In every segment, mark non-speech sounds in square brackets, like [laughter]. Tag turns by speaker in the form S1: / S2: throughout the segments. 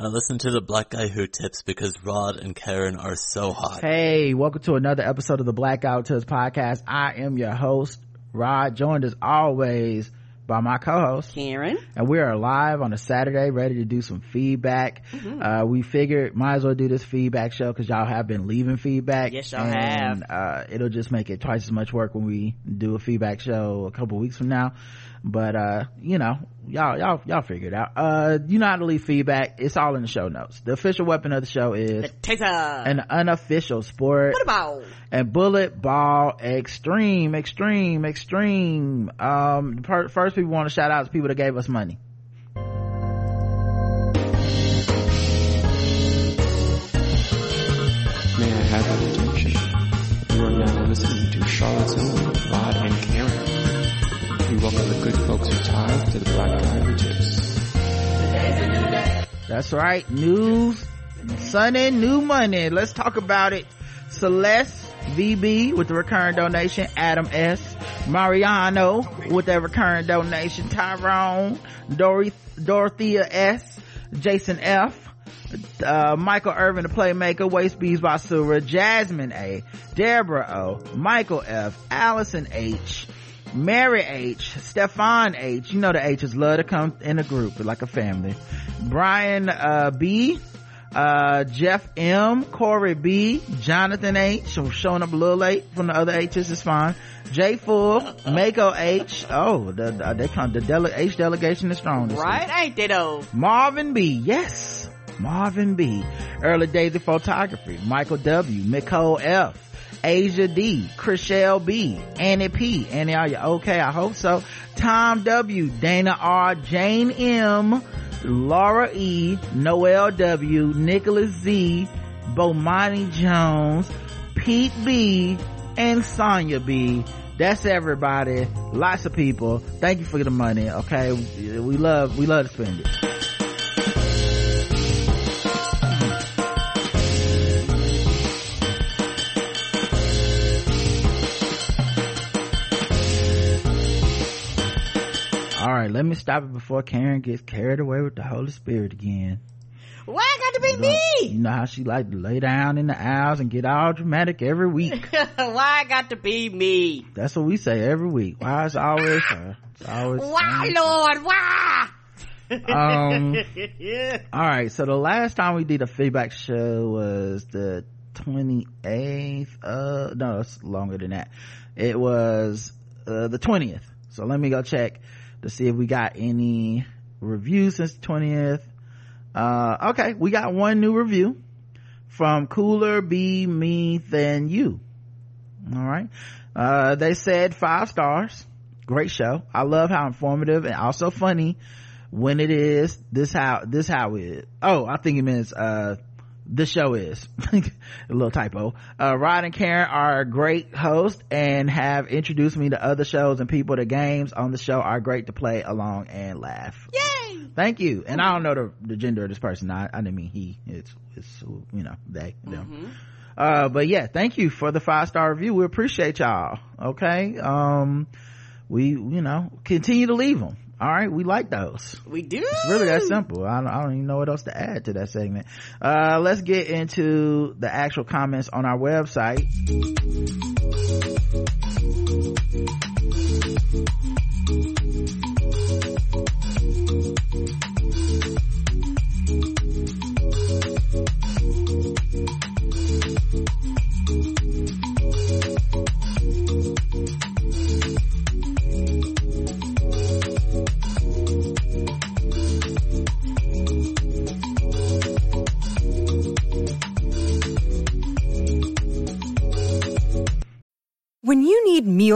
S1: I listen to the black guy who tips because Rod and Karen are so hot.
S2: Hey, welcome to another episode of the Black Guy Who Tips podcast. I am your host, Rod, joined as always by my co-host
S3: Karen,
S2: and we are live on a Saturday, ready to do some feedback. Mm-hmm. Uh, we figured might as well do this feedback show because y'all have been leaving feedback.
S3: Yes, y'all and,
S2: have. Uh, it'll just make it twice as much work when we do a feedback show a couple weeks from now but uh you know y'all y'all y'all figure it out. Uh you know how to leave feedback? It's all in the show notes. The official weapon of the show is
S3: the taser.
S2: an unofficial sport.
S3: What about?
S2: And bullet ball extreme extreme extreme. Um first people want to shout out to people that gave us money.
S4: May I have your attention? You are now listening to Charlotte's good folks who tithe to the black guy.
S2: That's right. News, Sunday, new money. Let's talk about it. Celeste VB with the recurring donation. Adam S. Mariano with that recurring donation. Tyrone. Doroth- Dorothea S. Jason F. Uh, Michael Irvin, the playmaker, Waste Bees Basura, Jasmine A, Deborah O, Michael F, Allison H, Mary H, Stefan H, you know the H's love to come in a group like a family. Brian uh, B, uh, Jeff M, Corey B, Jonathan H, showing up a little late from the other H's is fine. J Full, Mako H, oh, the, the, they come, the dele- H delegation is strong.
S3: right,
S2: week.
S3: ain't they though?
S2: Marvin B, yes, Marvin B, Early Daisy Photography, Michael W, Nicole F, Asia D, Chriselle B, Annie P, Annie, are you okay? I hope so. Tom W, Dana R, Jane M, Laura E, Noel W, Nicholas Z, Bomani Jones, Pete B, and Sonia B. That's everybody. Lots of people. Thank you for the money. Okay. We love, we love to spend it. Let me stop it before karen gets carried away with the holy spirit again
S3: why I got to be
S2: you know,
S3: me?
S2: You know how she like to lay down in the aisles and get all dramatic every week. [laughs]
S3: why I got to be me?
S2: That's what we say every week. Why it's always her. It's always
S3: why, Lord? Why?
S2: um. [laughs] all right. So the last time we did a feedback show was the twenty eighth. Uh, no, it's longer than that. It was uh, the twentieth. So let me go check to see if we got any reviews since the 20th. Uh, okay, we got one new review from Cooler Be Me Than You. All right. Uh, they said five stars. Great show. I love how informative and also funny when it is. This how, this how it, oh, I think it means, uh, the show is. [laughs] A little typo. Uh rod and karen are great host and have introduced me to other shows and people the games on the show are great to play along and laugh.
S3: Yay!
S2: Thank you. And i don't know the, the gender of this person. I, I didn't mean he. It's it's you know they them. Mm-hmm. uh but yeah thank you for the five star review. We appreciate y'all. Okay? Um we you know continue to leave them all right we like those.
S3: We do.
S2: It's really that simple. I don't, I don't even know what else to add to that segment. Uh let's get into the actual comments on our website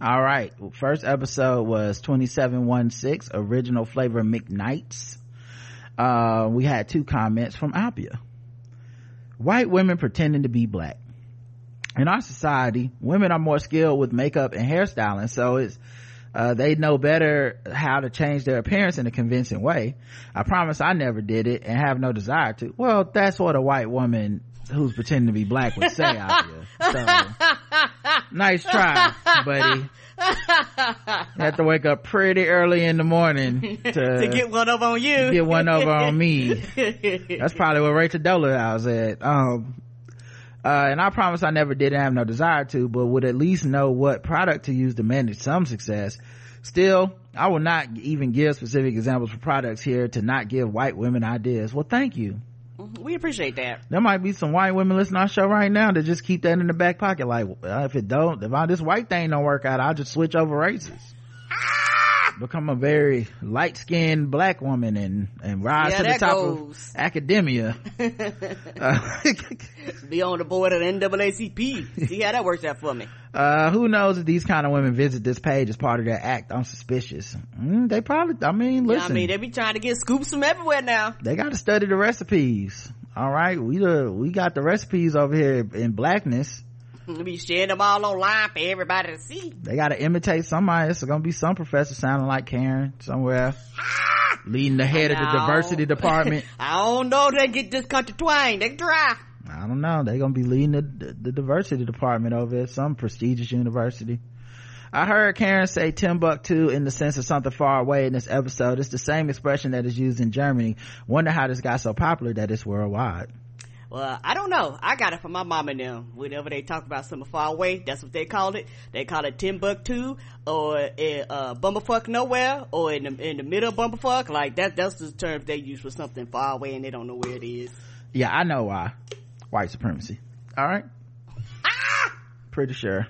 S2: All right. First episode was 2716, original flavor McKnights. Uh, we had two comments from Albia. white women pretending to be black in our society women are more skilled with makeup and hairstyling so it's uh, they know better how to change their appearance in a convincing way. I promise I never did it and have no desire to. Well, that's what a white woman who's pretending to be black would say out here. So, nice try, buddy. You have to wake up pretty early in the morning to, [laughs]
S3: to get one over on you.
S2: get one over on me. [laughs] That's probably what Rachel Dolezal said. Um, uh, and I promise I never did have no desire to, but would at least know what product to use to manage some success. Still, I will not even give specific examples for products here to not give white women ideas. Well, thank you. Mm-hmm.
S3: We appreciate that.
S2: There might be some white women listening to our show right now that just keep that in the back pocket. Like, uh, if it don't, if I, this white thing don't work out, I'll just switch over races. Ah! Become a very light skinned black woman and, and rise
S3: Yeah,
S2: to the top
S3: goes.
S2: of academia. [laughs] uh, [laughs]
S3: Be on the board of the NAACP. See how that works out for me.
S2: uh, who knows if these kind of women visit this page as part of their act? I'm suspicious. Mm, they probably, I mean,
S3: You know what
S2: listen,
S3: I mean? They be trying to get scoops from everywhere now.
S2: they got to study the recipes. All right. We the, we got the recipes over here in blackness.
S3: They be sharing them all online for everybody to see.
S2: They got to imitate somebody. It's going to be some professor sounding like Karen somewhere. [laughs] Leading the head of the diversity [laughs] department.
S3: I don't know. They get this country twang. They try.
S2: I don't know. They're gonna be leading the, the, the diversity department over at some prestigious university. I heard Karen say Timbuktu in the sense of something far away in this episode. It's the same expression that is used in Germany. Wonder how this got so popular that it's worldwide.
S3: Well, I don't know. I got it from my mom and them. Whenever they talk about something far away, that's what they call it. They call it Timbuktu or uh, Bumblefuck nowhere or in the in the middle of Bumblefuck. Like that. That's the terms they use for something far away and they don't know where it is.
S2: Yeah, I know why. White supremacy. All right. Ah! Pretty sure.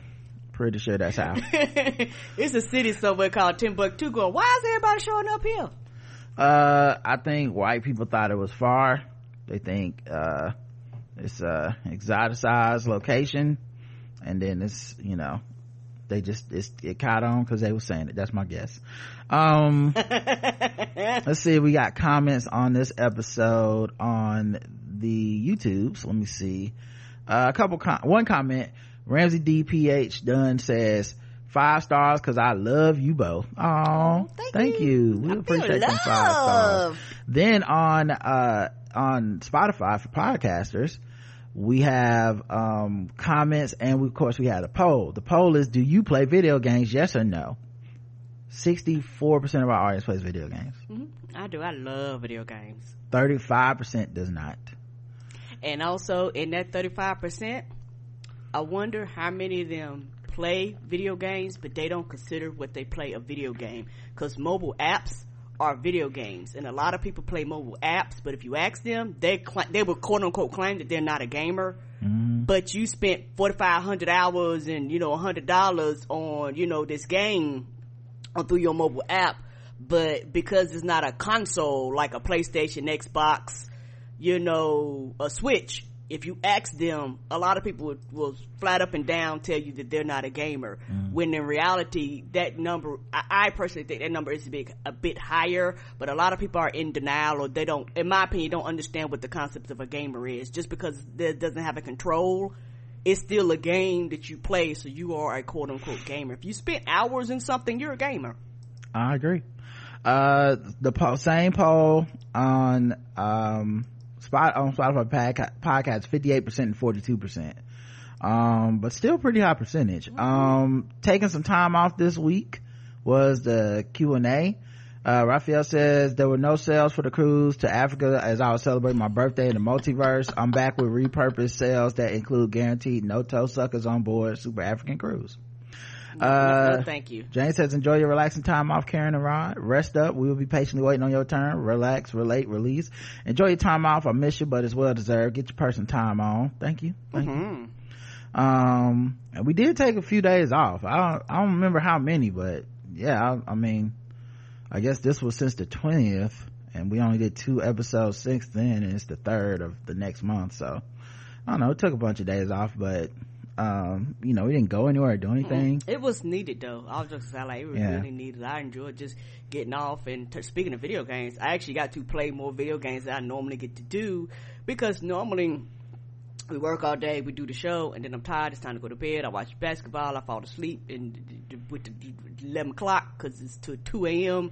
S2: Pretty sure that's how. [laughs]
S3: it's a city somewhere called Timbuktu. Going, why is everybody showing up here?
S2: Uh, I think white people thought it was far. They think, uh, it's a exoticized location. And then it's, you know, they just, it's, it caught on because they were saying it. That's my guess. Um, [laughs] let's see. We got comments on this episode on the YouTube. So let me see. Uh, a couple, com- one comment. Ramsey DPH Dunn says, five stars because I love you both. Oh,
S3: thank
S2: thank
S3: you.
S2: you. We
S3: I
S2: appreciate them five stars. Then on, uh, on Spotify for podcasters, we have, um, comments and we, of course we had a poll. The poll is, do you play video games? Yes or no? 64% of our audience plays video games.
S3: Mhm. I do. I love video games.
S2: 35% does not.
S3: And also in that 35%, I wonder how many of them play video games, but they don't consider what they play a video game. Cause mobile apps are video games. And a lot of people play mobile apps, but if you ask them, they cl- they will quote unquote claim that they're not a gamer. Mm-hmm. But you spent 4,500 hours and, you know, $100 on, you know, this game on through your mobile app. But because it's not a console like a PlayStation, Xbox, you know, a Switch, if you ask them, a lot of people will, will flat up and down tell you that they're not a gamer. When in reality, that number, I, I personally think that number is a bit, a bit higher, but a lot of people are in denial or they don't, in my opinion, don't understand what the concept of a gamer is. Just because it doesn't have a control, it's still a game that you play, so you are a quote unquote gamer. If you spent hours in something, you're a gamer.
S2: I agree. Uh, the po- same poll on, um, spot on Spotify podca- podcast, 58% and 42%. Um, but still pretty high percentage. Um, taking some time off this week was the Q&A. Uh, Raphael says there were no sales for the cruise to Africa as I was celebrating my birthday in the multiverse. I'm back with repurposed sales that include guaranteed no toe suckers on board Super African Cruise. Uh,
S3: no, thank you.
S2: Jane says, enjoy your relaxing time off, Karen and Rod. Rest up. We will be patiently waiting on your turn. Relax, relate, release. Enjoy your time off. I miss you, but it's well deserved. Get your person time on. Thank you. Thank you. Um, and we did take a few days off. I don't, I don't remember how many, but yeah, I, I mean, I guess this was since the 20th and we only did two episodes since then and it's the third of the next month. So I don't know. It took a bunch of days off, but, um, you know, we didn't go anywhere or do anything.
S3: It was needed though. I was just like it was
S2: Yeah.
S3: really needed. I enjoyed just getting off and t- speaking of video games, I actually got to play more video games than I normally get to do because normally we work all day, we do the show, and then I'm tired. It's time to go to bed. I watch basketball. I fall asleep and with the 11 o'clock because it's to 2 a.m.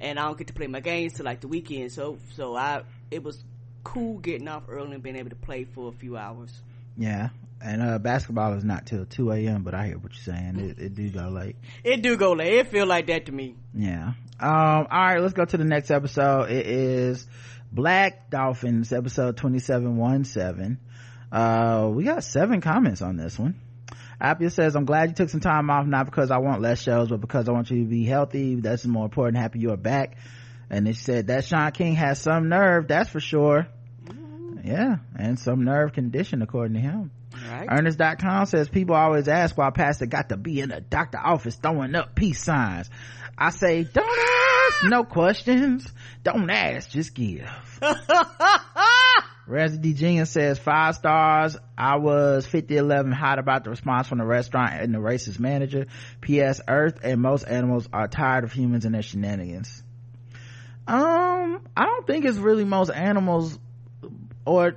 S3: and I don't get to play my games till like the weekend. So, so I, it was cool getting off early and being able to play for a few hours.
S2: Yeah. And, uh, basketball is not till 2 a.m., but I hear what you're saying. It, it do go late.
S3: It do go late. It feel like that to me.
S2: Yeah. Um, all right, let's go to the next episode. It is Black Dolphins, episode 2717. Uh, we got seven comments on this one. Appia says, I'm glad you took some time off, not because I want less shows, but because I want you to be healthy. That's more important. Happy you are back. And it said that Shaun King has some nerve, that's for sure. Yeah, and some nerve condition according to him.
S3: Right.
S2: Ernest.com says people always ask why Pastor got to be in a doctor office throwing up peace signs. I say, don't ask, no questions. Don't ask, just give. [laughs] Razzie D. Genius says five stars. I was 5011 hot about the response from the restaurant and the racist manager. P.S. Earth and most animals are tired of humans and their shenanigans. Um, I don't think it's really most animals or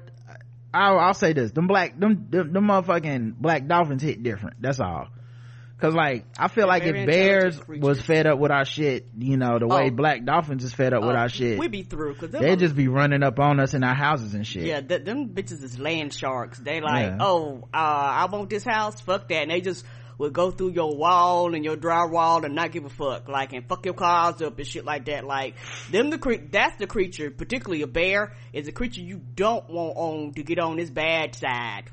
S2: I'll, I'll say this: them black, them, them, them motherfucking black dolphins hit different. That's all. Cause like, I feel like if bears was fed up with our shit, you know, the way
S3: Oh.
S2: black dolphins is fed up with
S3: Oh,
S2: our shit,
S3: we'd be through because
S2: they'd just be running up on us in our houses and shit.
S3: Yeah, th- them bitches is land sharks. They like,
S2: Yeah.
S3: oh, uh, I want this house. Fuck that. And they just would go through your wall and your drywall and not give a fuck. Like, and fuck your cars up and shit like that. Like, them the cre- that's the creature, particularly a bear, is a creature you don't want on to get on this bad side.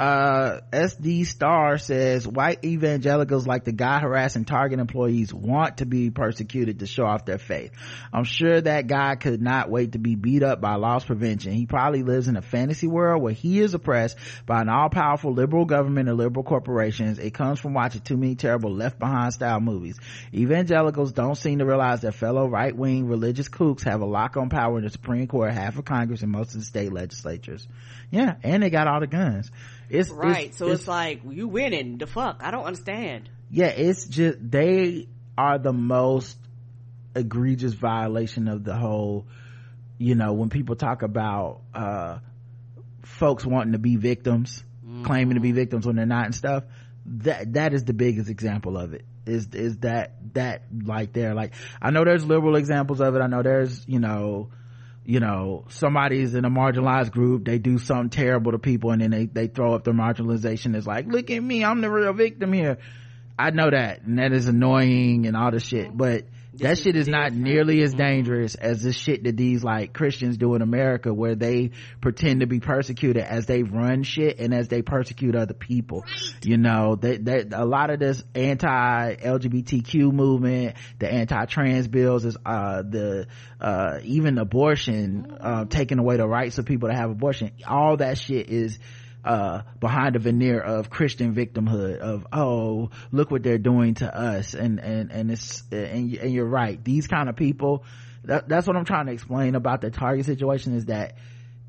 S2: Uh sd star says white evangelicals like the guy harassing target employees want to be persecuted to show off their faith. I'm sure that guy could not wait to be beat up by loss prevention. He probably lives in a fantasy world where he is oppressed by an all-powerful liberal government and liberal corporations. It comes from watching too many terrible left behind style movies. Evangelicals don't seem to realize their fellow right-wing religious kooks have a lock on power in the supreme court half of congress and most of the state legislatures yeah and they got all the guns it's
S3: Right.
S2: it's-
S3: so it's, like, you winning. The fuck? I don't understand.
S2: yeah it's just they are the most egregious violation of the whole you know when people talk about uh folks wanting to be victims claiming to be victims when they're not and stuff that that is the biggest example of it is is that that like there like i know there's liberal examples of it i know there's you know you know somebody's in a marginalized group they do something terrible to people and then they they throw up their marginalization. It's like look at me i'm the real victim here. I know that and that is annoying and all this shit but that shit is not nearly as dangerous as the shit that these like christians do in america where they pretend to be persecuted as they run shit and as they persecute other people. You know they, they a lot of this anti-lgbtq movement the anti-trans bills is uh the uh even abortion uh taking away the rights of people to have abortion. All that shit is uh behind the veneer of christian victimhood of oh look what they're doing to us. And and and it's and, and you're right. These kind of people that, that's what i'm trying to explain about the target situation is that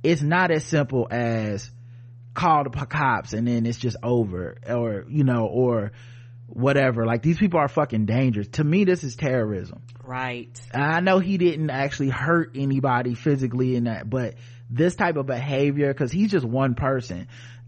S2: it's not as simple as call the cops and then it's just over or you know or whatever. Like these people are fucking dangerous. To me this is terrorism.
S3: Right.
S2: and I know he didn't actually hurt anybody physically in that, but this type of behavior, cause he's just one person,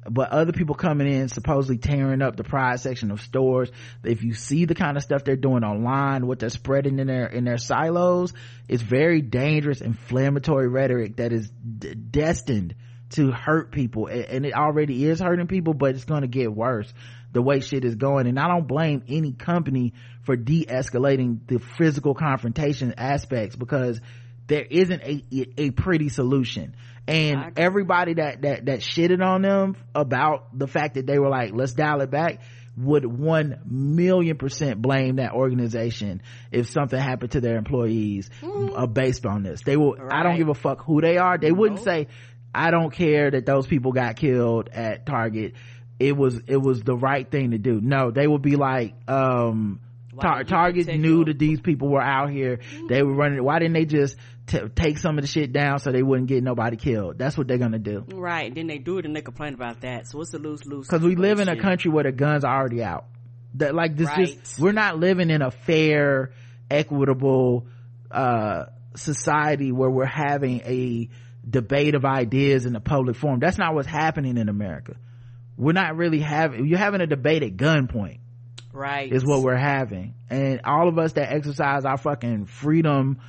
S2: but other people coming in supposedly tearing up the pride section of stores. If you see the kind of stuff they're doing online, what they're spreading in their, in their silos, it's very dangerous, inflammatory rhetoric that is d- destined to hurt people. And it already is hurting people, but it's going to get worse the way shit is going. And I don't blame any company for de-escalating the physical confrontation aspects because there isn't a, a pretty solution. And everybody that, that, that shitted on them about the fact that they were like, let's dial it back would one million percent blame that organization if something happened to their employees uh, based on this. They will, I don't give a fuck who they are. They wouldn't say, I don't care that those people got killed at Target. It was, it was the right thing to do. No, they would be like, um, Tar- Target knew that these people were out here. They were running. Why didn't they just t- take some of the shit down so they wouldn't get nobody killed? That's what they're gonna do.
S3: Right. And then they do it and they complain about that. So it's a lose lose.
S2: Because we live in a country where the guns are already out. That like this
S3: Right.
S2: just we're not living in a fair, equitable uh society where we're having a debate of ideas in the public forum that's not what's happening in america we're not really having you're having a debate at gunpoint
S3: right
S2: is what we're having and all of us that exercise our fucking freedom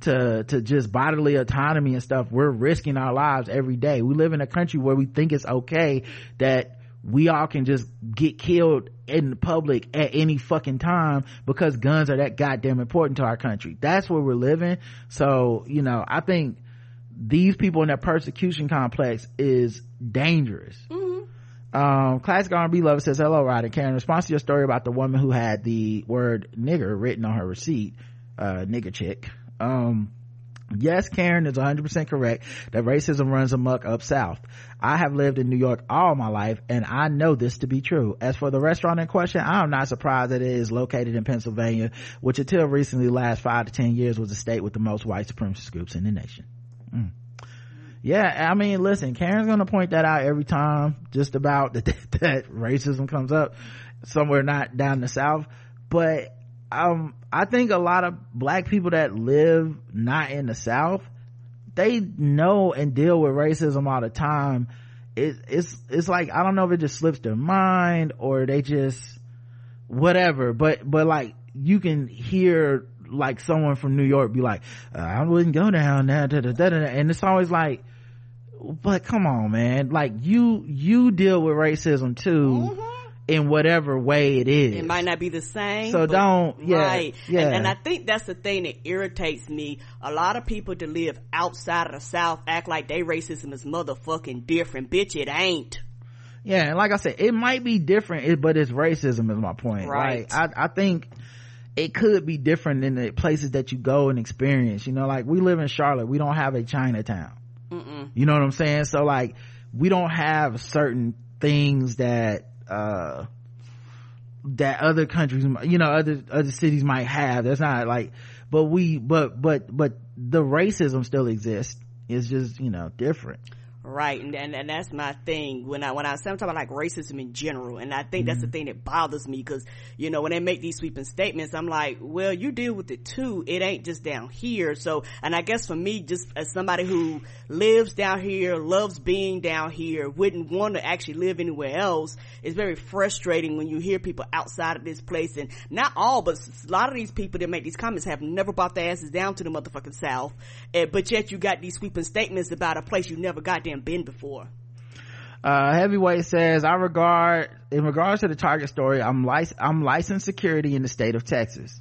S2: to to just bodily autonomy and stuff we're risking our lives every day we live in a country where we think it's okay that we all can just get killed in the public at any fucking time because guns are that goddamn important to our country that's where we're living so you know i think these people in that persecution complex is dangerous
S3: mm-hmm.
S2: Um, classic R&B lover says, hello, and Karen. In response to your story about the woman who had the word nigger written on her receipt, uh, nigger chick. Um, yes, Karen is 100% correct that racism runs amok up south. I have lived in New York all my life and I know this to be true. As for the restaurant in question, I'm not surprised that it is located in Pennsylvania, which until recently last five to ten years was the state with the most white supremacist groups in the nation. Mm yeah i mean listen karen's gonna point that out every time just about [laughs] that, that racism comes up somewhere not down the south but um i think a lot of black people that live not in the south they know and deal with racism all the time. It, it's it's like i don't know if it just slips their mind or they just whatever but but like you can hear like someone from New York be like, uh, I wouldn't go down there, and it's always like, but come on man. Like you you deal with racism too. Mm-hmm. In whatever way it is.
S3: It might not be the same
S2: so don't yeah
S3: right.
S2: Yeah.
S3: and, and, i think that's the thing that irritates me. A lot of people that live outside of the south act like they racism is motherfucking different. Bitch it ain't.
S2: Yeah and like i said it might be different but it's racism is my point. Right. Like, I, I think it could be different in the places that you go and experience. You know like we live in charlotte we don't have a chinatown. Mm-mm. You know what I'm saying? So like, we don't have certain things that, uh, that other countries, you know, other, other cities might have. That's not like, but we, but, but, but the racism still exists. It's just, you know, different
S3: right and, and and that's my thing when i when i talking about like racism in general and i think mm-hmm. that's the mm-hmm. thing that bothers me because you know when they make these sweeping statements i'm like well you deal with it too it ain't just down here so and i guess for me just as somebody who lives down here loves being down here wouldn't want to actually live anywhere else it's very frustrating when you hear people outside of this place and not all but a lot of these people that make these comments have never brought their asses down to the motherfucking south uh, but yet you got these sweeping statements about a place you never got goddamn been before.
S2: Uh, heavyweight says, I regard, in regards to the Target story, I'm lic- I'm licensed security in the state of Texas.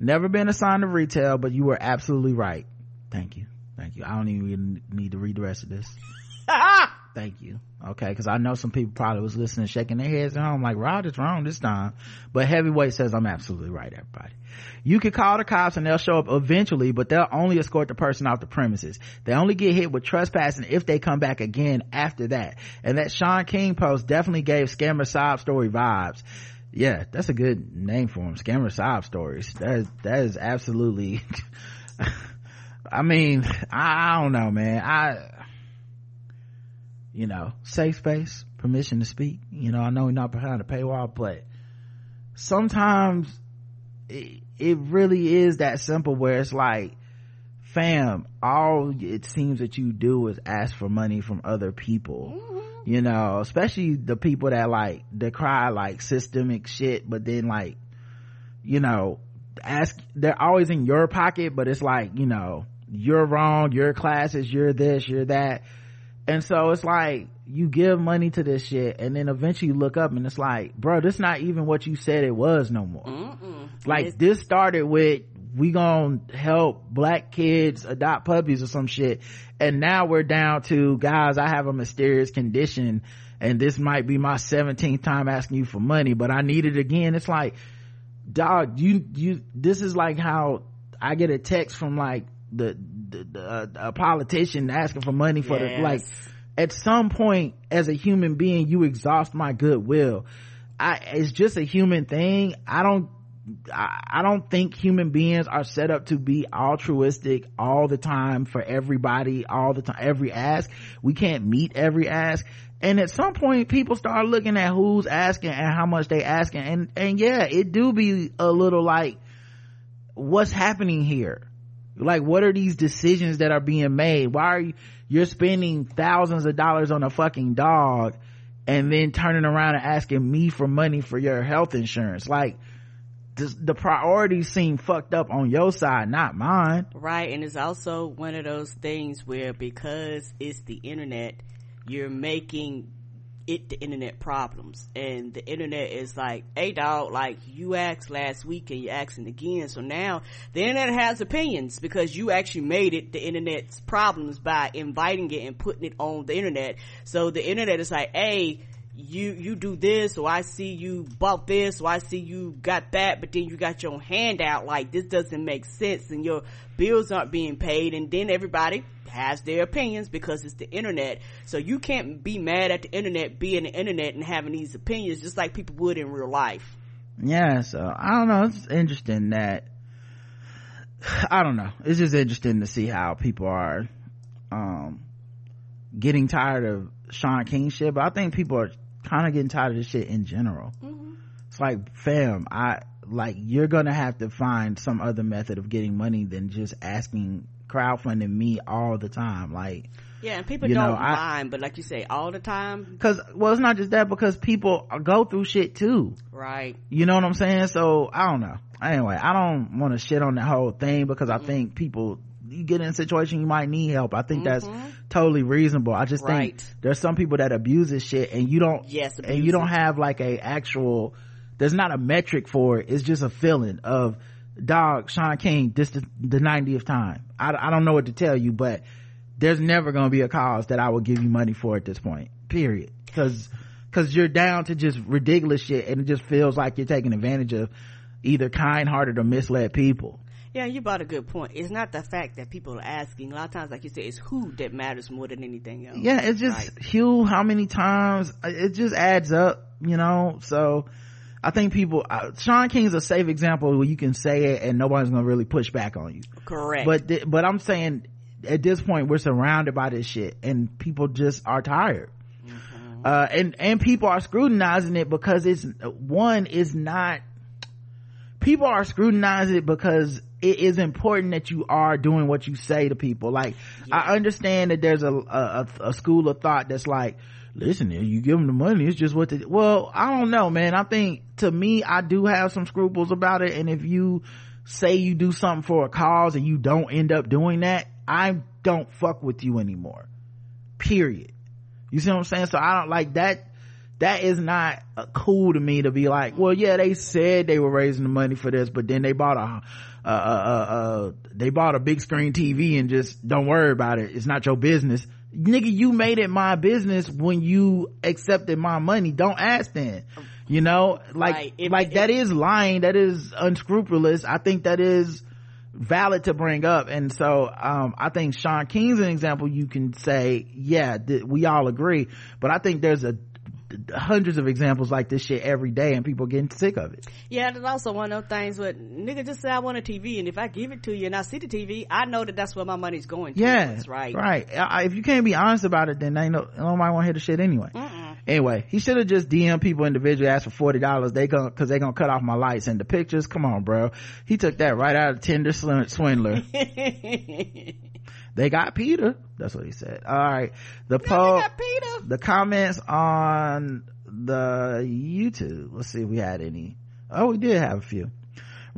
S2: Never been assigned to retail, but you were absolutely right. Thank you. Thank you. I don't even need to read the rest of this. [laughs] Thank you. Okay, because I know some people probably was listening, shaking their heads at home like, Rod is wrong this time. But Heavyweight says I'm absolutely right, everybody. You can call the cops and they'll show up eventually, but they'll only escort the person off the premises. They only get hit with trespassing if they come back again after that. And that Shaun King post definitely gave scammer sob story vibes. Yeah, that's a good name for him. Scammer sob stories. That is, that is absolutely, [laughs] I mean, I, I don't know, man. I, you know safe space permission to speak. You know i know we're not behind a paywall but sometimes it, it really is that simple where it's like fam all it seems that you do is ask for money from other people. Mm-hmm. you know especially the people that like decry like systemic shit but then like you know ask they're always in your pocket but it's like you know you're wrong your classes you're this you're that and so it's like you give money to this shit and then eventually you look up and it's like bro this not even what you said it was no more. Mm-mm. like it's- this started with we gonna help black kids adopt puppies or some shit. And now we're down to guys i have a mysterious condition and this might be my 17th time asking you for money but i need it again. It's like dog you you this is like how i get a text from like the, the, the uh, a politician asking for money for yes. the like at some point as a human being you exhaust my goodwill. I it's just a human thing. I don't I, I don't think human beings are set up to be altruistic all the time for everybody all the time every ask. We can't meet every ask. And at some point people start looking at who's asking and how much they asking. And and yeah it do be a little like what's happening here like what are these decisions that are being made? Why are you you're spending thousands of dollars on a fucking dog and then turning around and asking me for money for your health insurance? Like the, the priorities seem fucked up on your side not mine.
S3: Right and it's also one of those things where because it's the internet you're making it the internet problems. And the internet is like hey dog like you asked last week and you're asking again. So now the internet has opinions because you actually made it the internet's problems by inviting it and putting it on the internet. So the internet is like hey you you do this or I see you bought this or I see you got that but then you got your hand out like this doesn't make sense and your bills aren't being paid and then everybody has their opinions because it's the internet. So you can't be mad at the internet being the internet and having these opinions just like people would in real life.
S2: Yeah so I don't know it's interesting that [sighs] I don't know it's just interesting to see how people are um getting tired of Shaun King shit but I think people are kind of getting tired of this shit in general. Mm-hmm. it's like fam i like you're gonna have to find some other method of getting money than just asking crowdfunding me all the time like
S3: yeah and people don't know, mind I, but like you say all the time?
S2: Because well it's not just that because people go through shit too.
S3: Right.
S2: You know what i'm saying? So i don't know. Anyway i don't want to shit on the whole thing because mm-hmm. i think people you get in a situation you might need help. I think mm-hmm. that's totally reasonable. I just right. think there's some people that abuse this shit and you don't
S3: yes
S2: and you don't have like a actual there's not a metric for it. It's just a feeling of dog Shaun King this is the 90th time. I, I don't know what to tell you but there's never gonna be a cause that i will give you money for at this point period. Because because you're down to just ridiculous shit and it just feels like you're taking advantage of either kind-hearted or misled people
S3: yeah, you brought a good point. It's not the fact that people are asking. A lot of times, like you said, it's who that matters more than anything else.
S2: Yeah, it's just right. Hugh. How many times it just adds up, you know? So I think people, uh, Shaun King's a safe example where you can say it and nobody's gonna really push back on you.
S3: Correct.
S2: But th- but I'm saying at this point we're surrounded by this shit and people just are tired. Mm-hmm. Uh, and and people are scrutinizing it because it's one is not people are scrutinizing it because it is important that you are doing what you say to people. Like, yeah. I understand that there's a, a, a, school of thought that's like, listen, you give them the money, it's just what they, well, I don't know, man. I think to me, I do have some scruples about it. And if you say you do something for a cause and you don't end up doing that, I don't fuck with you anymore. Period. You see what I'm saying? So I don't like that. That is not uh, cool to me to be like, well, yeah, they said they were raising the money for this, but then they bought a uh, uh, uh, they bought a big screen TV and just don't worry about it. It's not your business. Nigga, you made it my business when you accepted my money. Don't ask then. You know, like, right. if, like that is lying. That is unscrupulous. I think that is valid to bring up. And so, um, I think Shaun King's an example you can say, yeah, th- we all agree. But I think there's a hundreds of examples like this shit every day and people getting sick of it.
S3: Yeah, there's also one of those things where nigga just say I want a TV and if I give it to you and I see the TV, I know that that's where my money's going to.
S2: Yeah.
S3: Right.
S2: Right. I, if you can't be honest about it, then ain't no, nobody want to hear the shit anyway. Mm-mm. Anyway, he should have just DM people individually, asked for $40. They gonna, cause they gonna cut off my lights and the pictures. Come on, bro. He took that right out of Tinder Swindler. [laughs] they got Peter. That's what he said. All right. The poll, the comments on the YouTube. Let's see if we had any. Oh, we did have a few.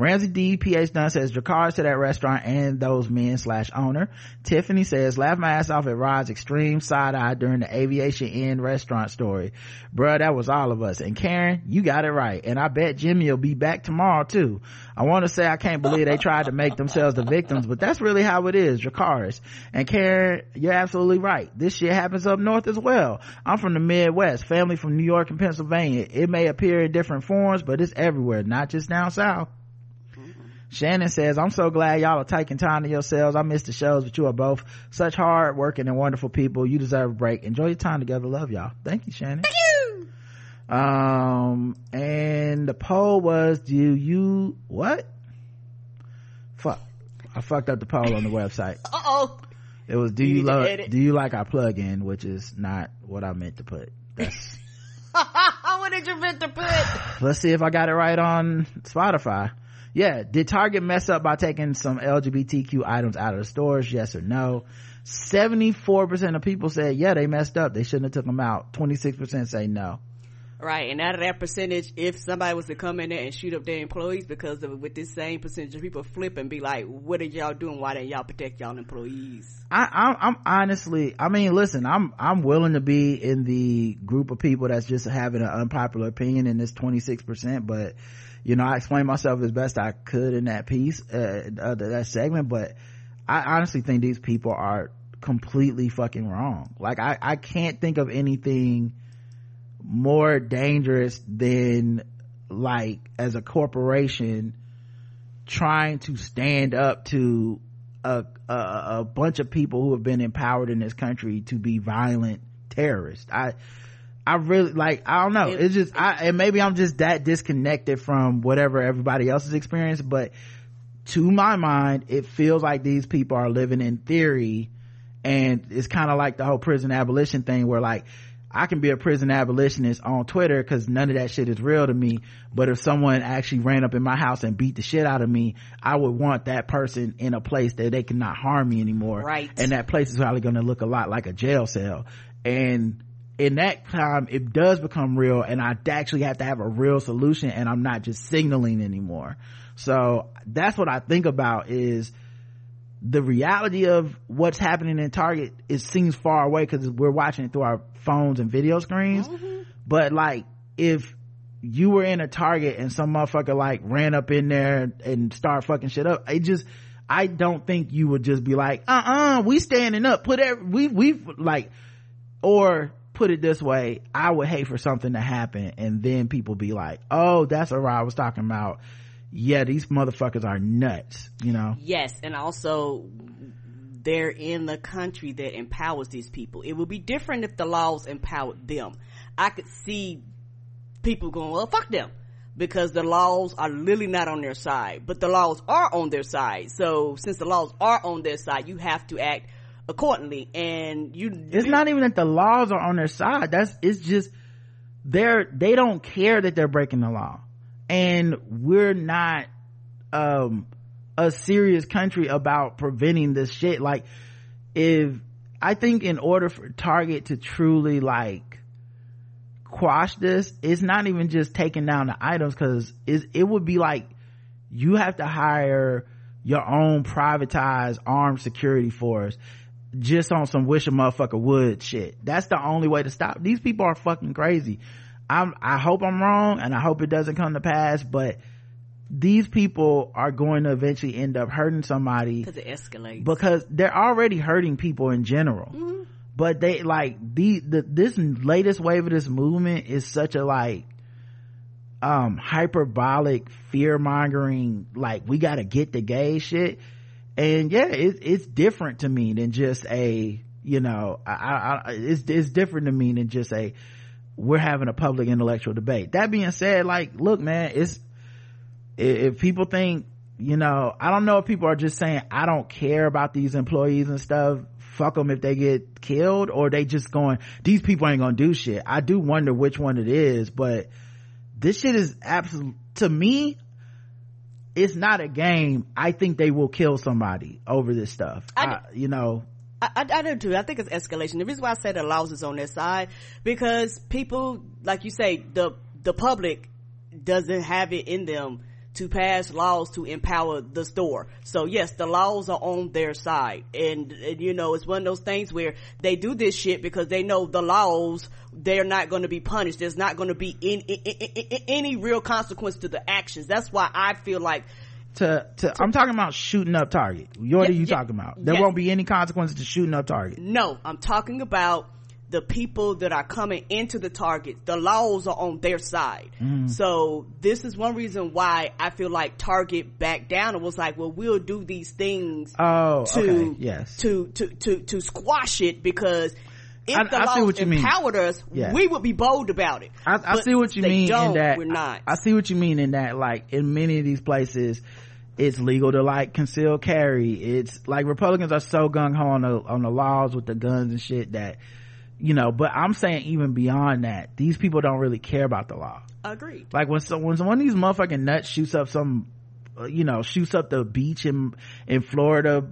S2: Ramsey D, PH Dunn says, Dracarys to that restaurant and those men slash owner. Tiffany says, laugh my ass off at Rod's extreme side eye during the aviation inn restaurant story. Bruh, that was all of us. And Karen, you got it right. And I bet Jimmy will be back tomorrow too. I want to say I can't believe they tried to make themselves the victims, but that's really how it is, Dracarys. And Karen, you're absolutely right. This shit happens up north as well. I'm from the Midwest, family from New York and Pennsylvania. It may appear in different forms, but it's everywhere, not just down south. Shannon says, I'm so glad y'all are taking time to yourselves. I miss the shows, but you are both such hard working and wonderful people. You deserve a break. Enjoy your time together. Love y'all. Thank you, Shannon.
S3: Thank you.
S2: Um, and the poll was, do you, what? Fuck. I fucked up the poll on the website. [laughs]
S3: Uh-oh.
S2: It was, do you, you love, do you like our plug-in, which is not what I meant to put. That's. [laughs]
S3: what did you meant to put?
S2: Let's see if I got it right on Spotify. Yeah did target mess up by taking some lgbtq items out of the stores? Yes or no? 74% of people said yeah they messed up. They shouldn't have took them out. 26% say no.
S3: Right, and out of that percentage, if somebody was to come in there and shoot up their employees because of with this same percentage of people flip and be like, "What are y'all doing? Why didn't y'all protect y'all employees?"
S2: I, I'm, I'm honestly, I mean, listen, I'm, I'm willing to be in the group of people that's just having an unpopular opinion in this 26%, but, you know, I explained myself as best I could in that piece, uh, uh, that segment, but I honestly think these people are completely fucking wrong. Like, I, I can't think of anything more dangerous than like as a corporation trying to stand up to a, a, a bunch of people who have been empowered in this country to be violent terrorists. I I really like I don't know. It's just I and maybe I'm just that disconnected from whatever everybody else's experience, but to my mind, it feels like these people are living in theory and it's kind of like the whole prison abolition thing where like I can be a prison abolitionist on Twitter because none of that shit is real to me. But if someone actually ran up in my house and beat the shit out of me, I would want that person in a place that they cannot harm me anymore.
S3: Right.
S2: And that place is probably going to look a lot like a jail cell. And in that time, it does become real and I actually have to have a real solution and I'm not just signaling anymore. So that's what I think about is the reality of what's happening in Target, it seems far away because we're watching it through our phones and video screens. Mm-hmm. But like, if you were in a Target and some motherfucker like ran up in there and start fucking shit up, it just, I don't think you would just be like, uh-uh, we standing up, put every, we, we like, or put it this way, I would hate for something to happen and then people be like, oh, that's what I was talking about yeah, these motherfuckers are nuts, you know?
S3: Yes, and also they're in the country that empowers these people. It would be different if the laws empowered them. I could see people going, well, fuck them. Because the laws are literally not on their side, but the laws are on their side. So since the laws are on their side, you have to act accordingly. And you,
S2: it's not even that the laws are on their side. That's, it's just, they're, they don't care that they're breaking the law and we're not um a serious country about preventing this shit like if i think in order for target to truly like quash this it's not even just taking down the items because it would be like you have to hire your own privatized armed security force just on some wish a motherfucker would shit. That's the only way to stop. These people are fucking crazy. I'm, I hope I'm wrong and I hope it doesn't come to pass, but these people are going to eventually end up hurting somebody
S3: because it escalates.
S2: because they're already hurting people in general. Mm-hmm. But they like the, the this latest wave of this movement is such a like um hyperbolic fear mongering like we got to get the gay shit and yeah it, it's different to me than just a you know I, I, it's it's different to me than just a we're having a public intellectual debate. That being said, like, look, man, it's, if people think, you know, I don't know if people are just saying, I don't care about these employees and stuff. Fuck them if they get killed or they just going, these people ain't gonna do shit. I do wonder which one it is, but this shit is absolute, to me, it's not a game. I think they will kill somebody over this stuff. I, I, you know,
S3: I, I, do too. I think it's escalation. The reason why I say the laws is on their side because people, like you say, the the public doesn't have it in them to pass laws to empower the store. So yes, the laws are on their side. And, and, you know, it's one of those things where they do this shit because they know the laws, they're not going to be punished. There's not going to be any, any real consequence to the actions. That's why I feel like
S2: to, to, I'm talking about shooting up Target. What yeah, are you yeah, talking about? There yeah. won't be any consequences to shooting up Target.
S3: No, I'm talking about the people that are coming into the Target. The laws are on their side. Mm. So this is one reason why I feel like Target backed down and was like, well, we'll do these things
S2: oh,
S3: to,
S2: okay. yes.
S3: to, to, to, to squash it because if I, the I laws empowered mean. us, yeah. we would be bold about it.
S2: I, I see what you mean in that. We're not. I, I see what you mean in that. Like in many of these places, it's legal to like conceal carry. It's like Republicans are so gung ho on the on the laws with the guns and shit that you know. But I'm saying even beyond that, these people don't really care about the law.
S3: Agreed.
S2: Like when so when one of these motherfucking nuts shoots up some uh, you know shoots up the beach in in florida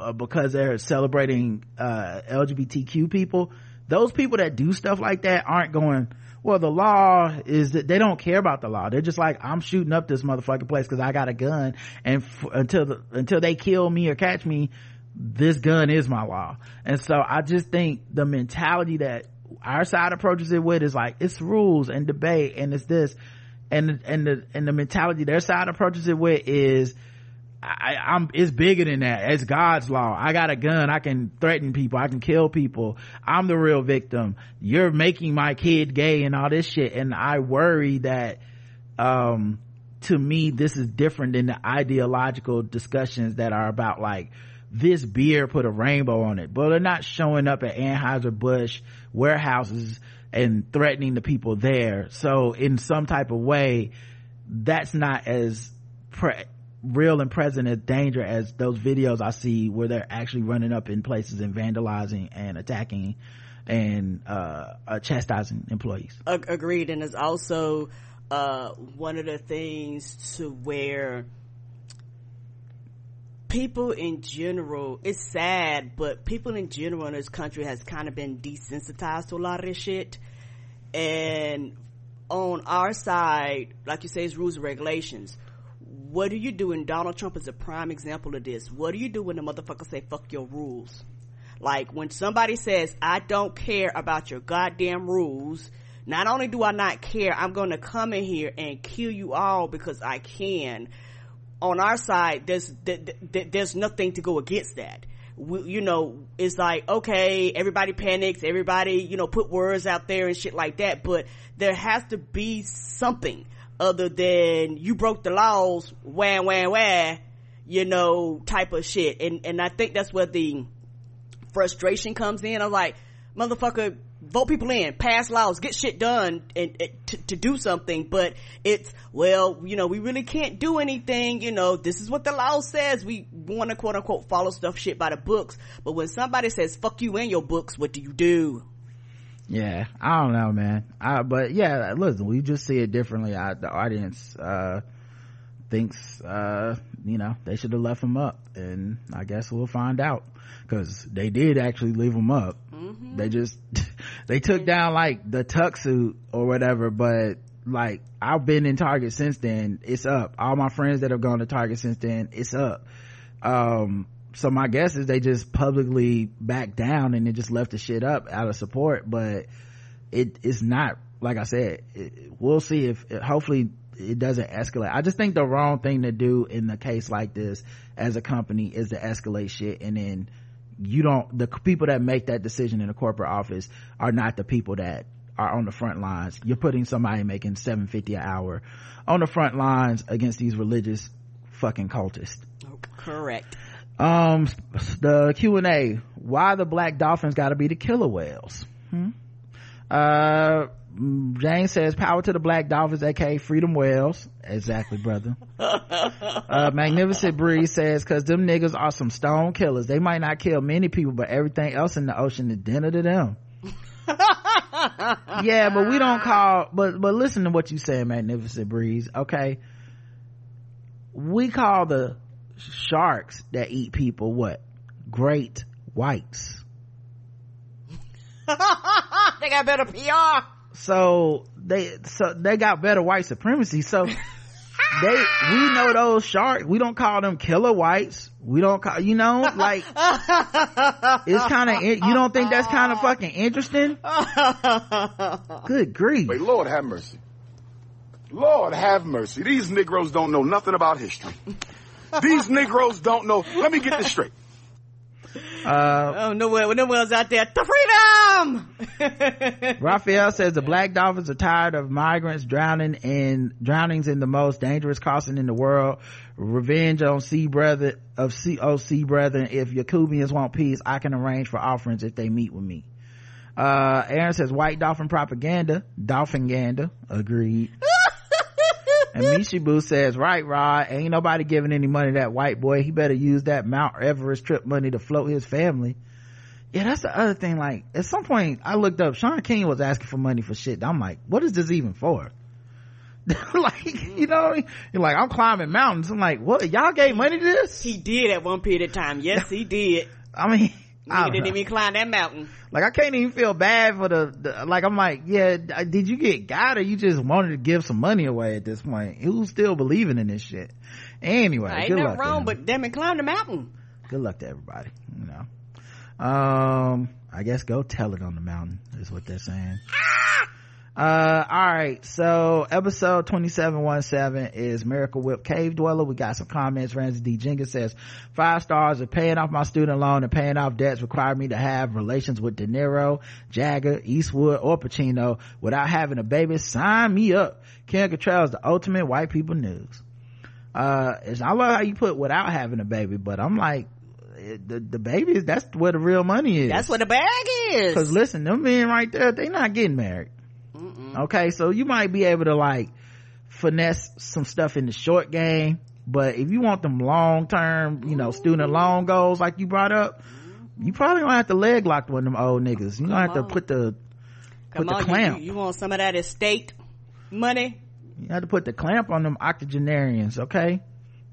S2: uh, because they're celebrating uh lgbtq people those people that do stuff like that aren't going well the law is that they don't care about the law they're just like i'm shooting up this motherfucking place because i got a gun and f- until the, until they kill me or catch me this gun is my law and so i just think the mentality that our side approaches it with is like it's rules and debate and it's this and and the and the mentality their side approaches it with is I, I'm it's bigger than that. It's God's law. I got a gun. I can threaten people. I can kill people. I'm the real victim. You're making my kid gay and all this shit. And I worry that, um, to me, this is different than the ideological discussions that are about like, this beer put a rainbow on it. But they're not showing up at Anheuser-Busch warehouses and threatening the people there. So in some type of way, that's not as pre- real and present as danger as those videos I see where they're actually running up in places and vandalizing and attacking and uh, uh chastising employees.
S3: Agreed, and it's also uh, one of the things to where people in general it's sad but people in general in this country has kind of been desensitized to a lot of this shit. And on our side like you say it's rules and regulations. What do you do and donald trump is a prime example of this. What do you do when the motherfucker say fuck your rules like when somebody says i don't care about your goddamn rules not only do i not care i'm gonna come in here and kill you all because i can on our side, there's there's nothing to go against that. We, you know, it's like okay, everybody panics, everybody you know put words out there and shit like that, but there has to be something other than you broke the laws, wah wah wah, you know, type of shit. And and I think that's where the frustration comes in. I'm like, motherfucker, vote people in, pass laws, get shit done and, and to, to, do something. But it's, well, you know, we really can't do anything. You know, this is what the law says. We want to quote unquote follow stuff shit by the books. But when somebody says, fuck you and your books, what do you do?
S2: Yeah, I don't know, man. But yeah, listen, we just see it differently. I, the audience, uh, thinks, uh, you know, they should have left him up and I guess we'll find out because they did actually leave him up. Mm-hmm. They just, [laughs] they took down like the tuck suit or whatever, but like I've been in Target since then. It's up. All my friends that have gone to Target since then, it's up. Um, so my guess is they just publicly backed down and they just left the shit up out of support, but it is not, like I said, it, we'll see if, hopefully it doesn't escalate. I just think the wrong thing to do in a case like this as a company is to escalate shit and then you don't the people that make that decision in a corporate office are not the people that are on the front lines. You're putting somebody making 750 an hour on the front lines against these religious fucking cultists.
S3: Correct.
S2: Um the q&a why the black dolphins got to be the killer whales? Hmm? uh Jane says, power to the black dolphins, aka Freedom Whales. Exactly, brother. [laughs] uh, Magnificent Breeze says, cause them niggas are some stone killers. They might not kill many people, but everything else in the ocean is dinner to them. [laughs] yeah, but we don't call, but, but listen to what you say, Magnificent Breeze, okay? We call the sharks that eat people what? Great whites. [laughs]
S3: they got better PR
S2: so they so they got better white supremacy. So [laughs] they we know those sharks we don't call them killer whites. We don't call you know like it's kind of you don't think that's kind of fucking interesting? [laughs] Good grief.
S5: Wait, lord have mercy. Lord have mercy. These negroes don't know nothing about history. These negroes don't know. Let me get this straight
S3: uh, oh, no one, no one's out there. The
S2: freedom! [laughs] Raphael says the black dolphins are tired of migrants drowning in, drownings in the most dangerous crossing in the world. Revenge on sea brother, of sea brethren. If Yakubians want peace, I can arrange for offerings if they meet with me. Uh, Aaron says white dolphin propaganda, dolphin ganda. Agreed. And Mishibu says, right, Rod, ain't nobody giving any money to that white boy. He better use that Mount Everest trip money to float his family. Yeah, that's the other thing. Like, at some point, I looked up, Shaun King was asking for money for shit. I'm like, what is this even for? [laughs] like you know you're like i'm climbing mountains i'm like what y'all gave money to this
S3: He did at one period of time. Yes, he did. [laughs]
S2: i mean I don't
S3: didn't even climb that mountain.
S2: like i can't even feel bad for the, the like i'm like yeah did you get God or you just wanted to give some money away at this point? Who's still believing in this shit? Anyway
S3: Ain't
S2: good
S3: nothing wrong, but damn it, climb the mountain.
S2: good luck to everybody you know. Um i guess go tell it on the mountain is what they're saying uh all right so episode 2717 is miracle whip cave dweller. We got some comments. Ramsey d. Jenkins says five stars of paying off my student loan and paying off debts required me to have relations with de niro jagger eastwood or pacino without having a baby. Sign me up. Kim Cattrall is the ultimate white people news. Uh i love how you put without having a baby but i'm like the, the baby is that's where the real money is.
S3: That's what the bag is.
S2: because listen, them men right there, they not getting married. Okay, so you might be able to like finesse some stuff in the short game, but if you want them long term, you know, student loan goals like you brought up, you probably gonna have to leg lock one of them old niggas. You gonna have to put the
S3: Come
S2: put the
S3: on, you-
S2: clamp.
S3: You, you want some of that estate money?
S2: you have to put the clamp on them octogenarians. Okay,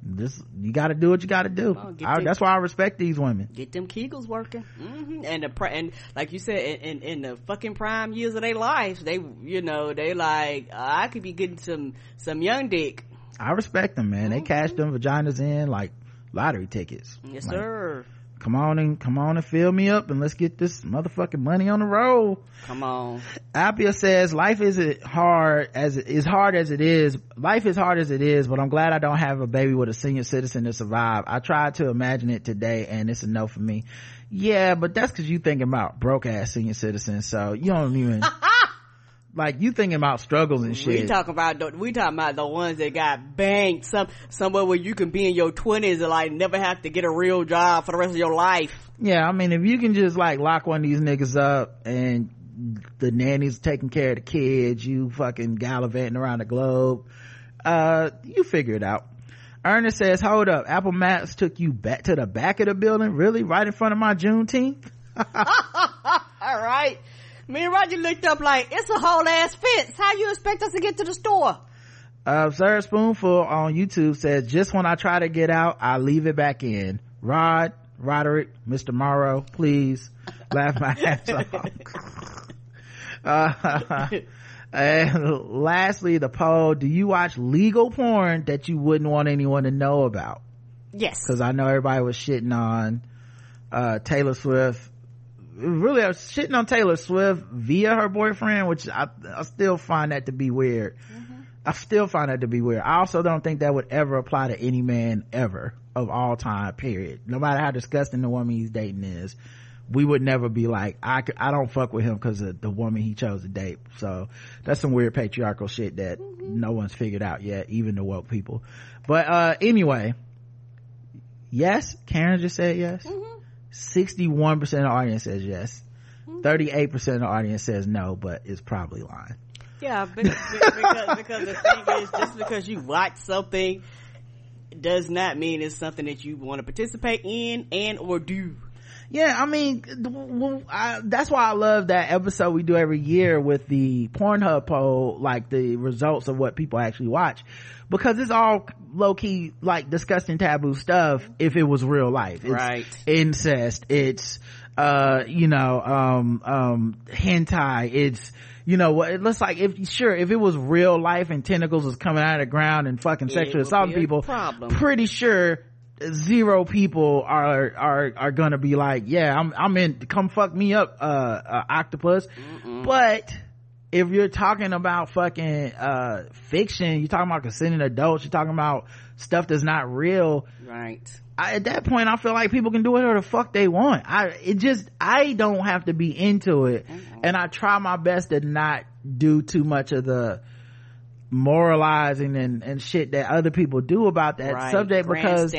S2: this you got to do what you got to do.
S3: on,
S2: I,
S3: your-
S2: that's why I respect these women.
S3: Get them Kegels working, hmm and the and like you said, in, in, in the fucking prime years of their life, they you know they like uh, I could be getting some some young dick.
S2: I respect them, man. They cash them vaginas in like lottery tickets.
S3: Yes,
S2: Like,
S3: sir.
S2: Come on and come on and fill me up and let's get this motherfucking money on the road
S3: Come on.
S2: Appia says life isn't hard as it is hard as it is. Life is hard as it is but i'm glad i don't have a baby with a senior citizen to survive. I tried to imagine it today and it's a no for me. Yeah but that's because you thinking about broke ass senior citizens so you don't even [laughs] like you thinking about struggles and shit.
S3: We talking about the, we talking about the ones that got banked some somewhere where you can be in your twenties and like never have to get a real job for the rest of your life.
S2: yeah i mean if you can just like lock one of these niggas up and the nanny's taking care of the kids you fucking gallivanting around the globe uh you figure it out ernest says hold up apple maps took you back to the back of the building really right in front of my juneteenth [laughs] [laughs]
S3: All right. Me and Roger looked up like it's a whole ass fence. How you expect us to get to the store?
S2: uh sir spoonful on youtube says just when i try to get out i leave it back in rod roderick mr morrow please [laughs] laugh my ass off [laughs] uh, [laughs] and lastly the poll do you watch legal porn that you wouldn't want anyone to know about
S3: Yes.
S2: because i know everybody was shitting on uh taylor swift really i was shitting on taylor swift via her boyfriend which i, I still find that to be weird. Mm-hmm. I still find that to be weird. I also don't think that would ever apply to any man ever of all time period. No matter how disgusting the woman he's dating is we would never be like i i don't fuck with him because of the woman he chose to date. So that's some weird patriarchal shit that mm-hmm. no one's figured out yet even the woke people. But uh anyway. Yes? Karen just said yes mm-hmm. 61% of the audience says yes. Hmm. 38% of the audience says no but it's probably lying.
S3: Yeah, but, because, because the thing is, just because you watch something does not mean it's something that you want to participate in and or do.
S2: Yeah i mean well, I, that's why i love that episode we do every year with the pornhub poll like the results of what people actually watch because it's all low-key like disgusting taboo stuff if it was real life it's
S3: Right.
S2: incest it's uh you know um um hentai it's you know what it looks like if sure if it was real life and tentacles was coming out of the ground and fucking sexually assaulting people
S3: problem.
S2: pretty sure zero people are are are gonna be like yeah i'm i'm in come fuck me up uh, uh octopus. But if you're talking about fucking uh fiction you're talking about consenting adults you're talking about stuff that's not real.
S3: Right.
S2: I, at that point i feel like people can do whatever the fuck they want. I it just i don't have to be into it. And i try my best to not do too much of the moralizing and and shit that other people do about that
S3: right.
S2: subject because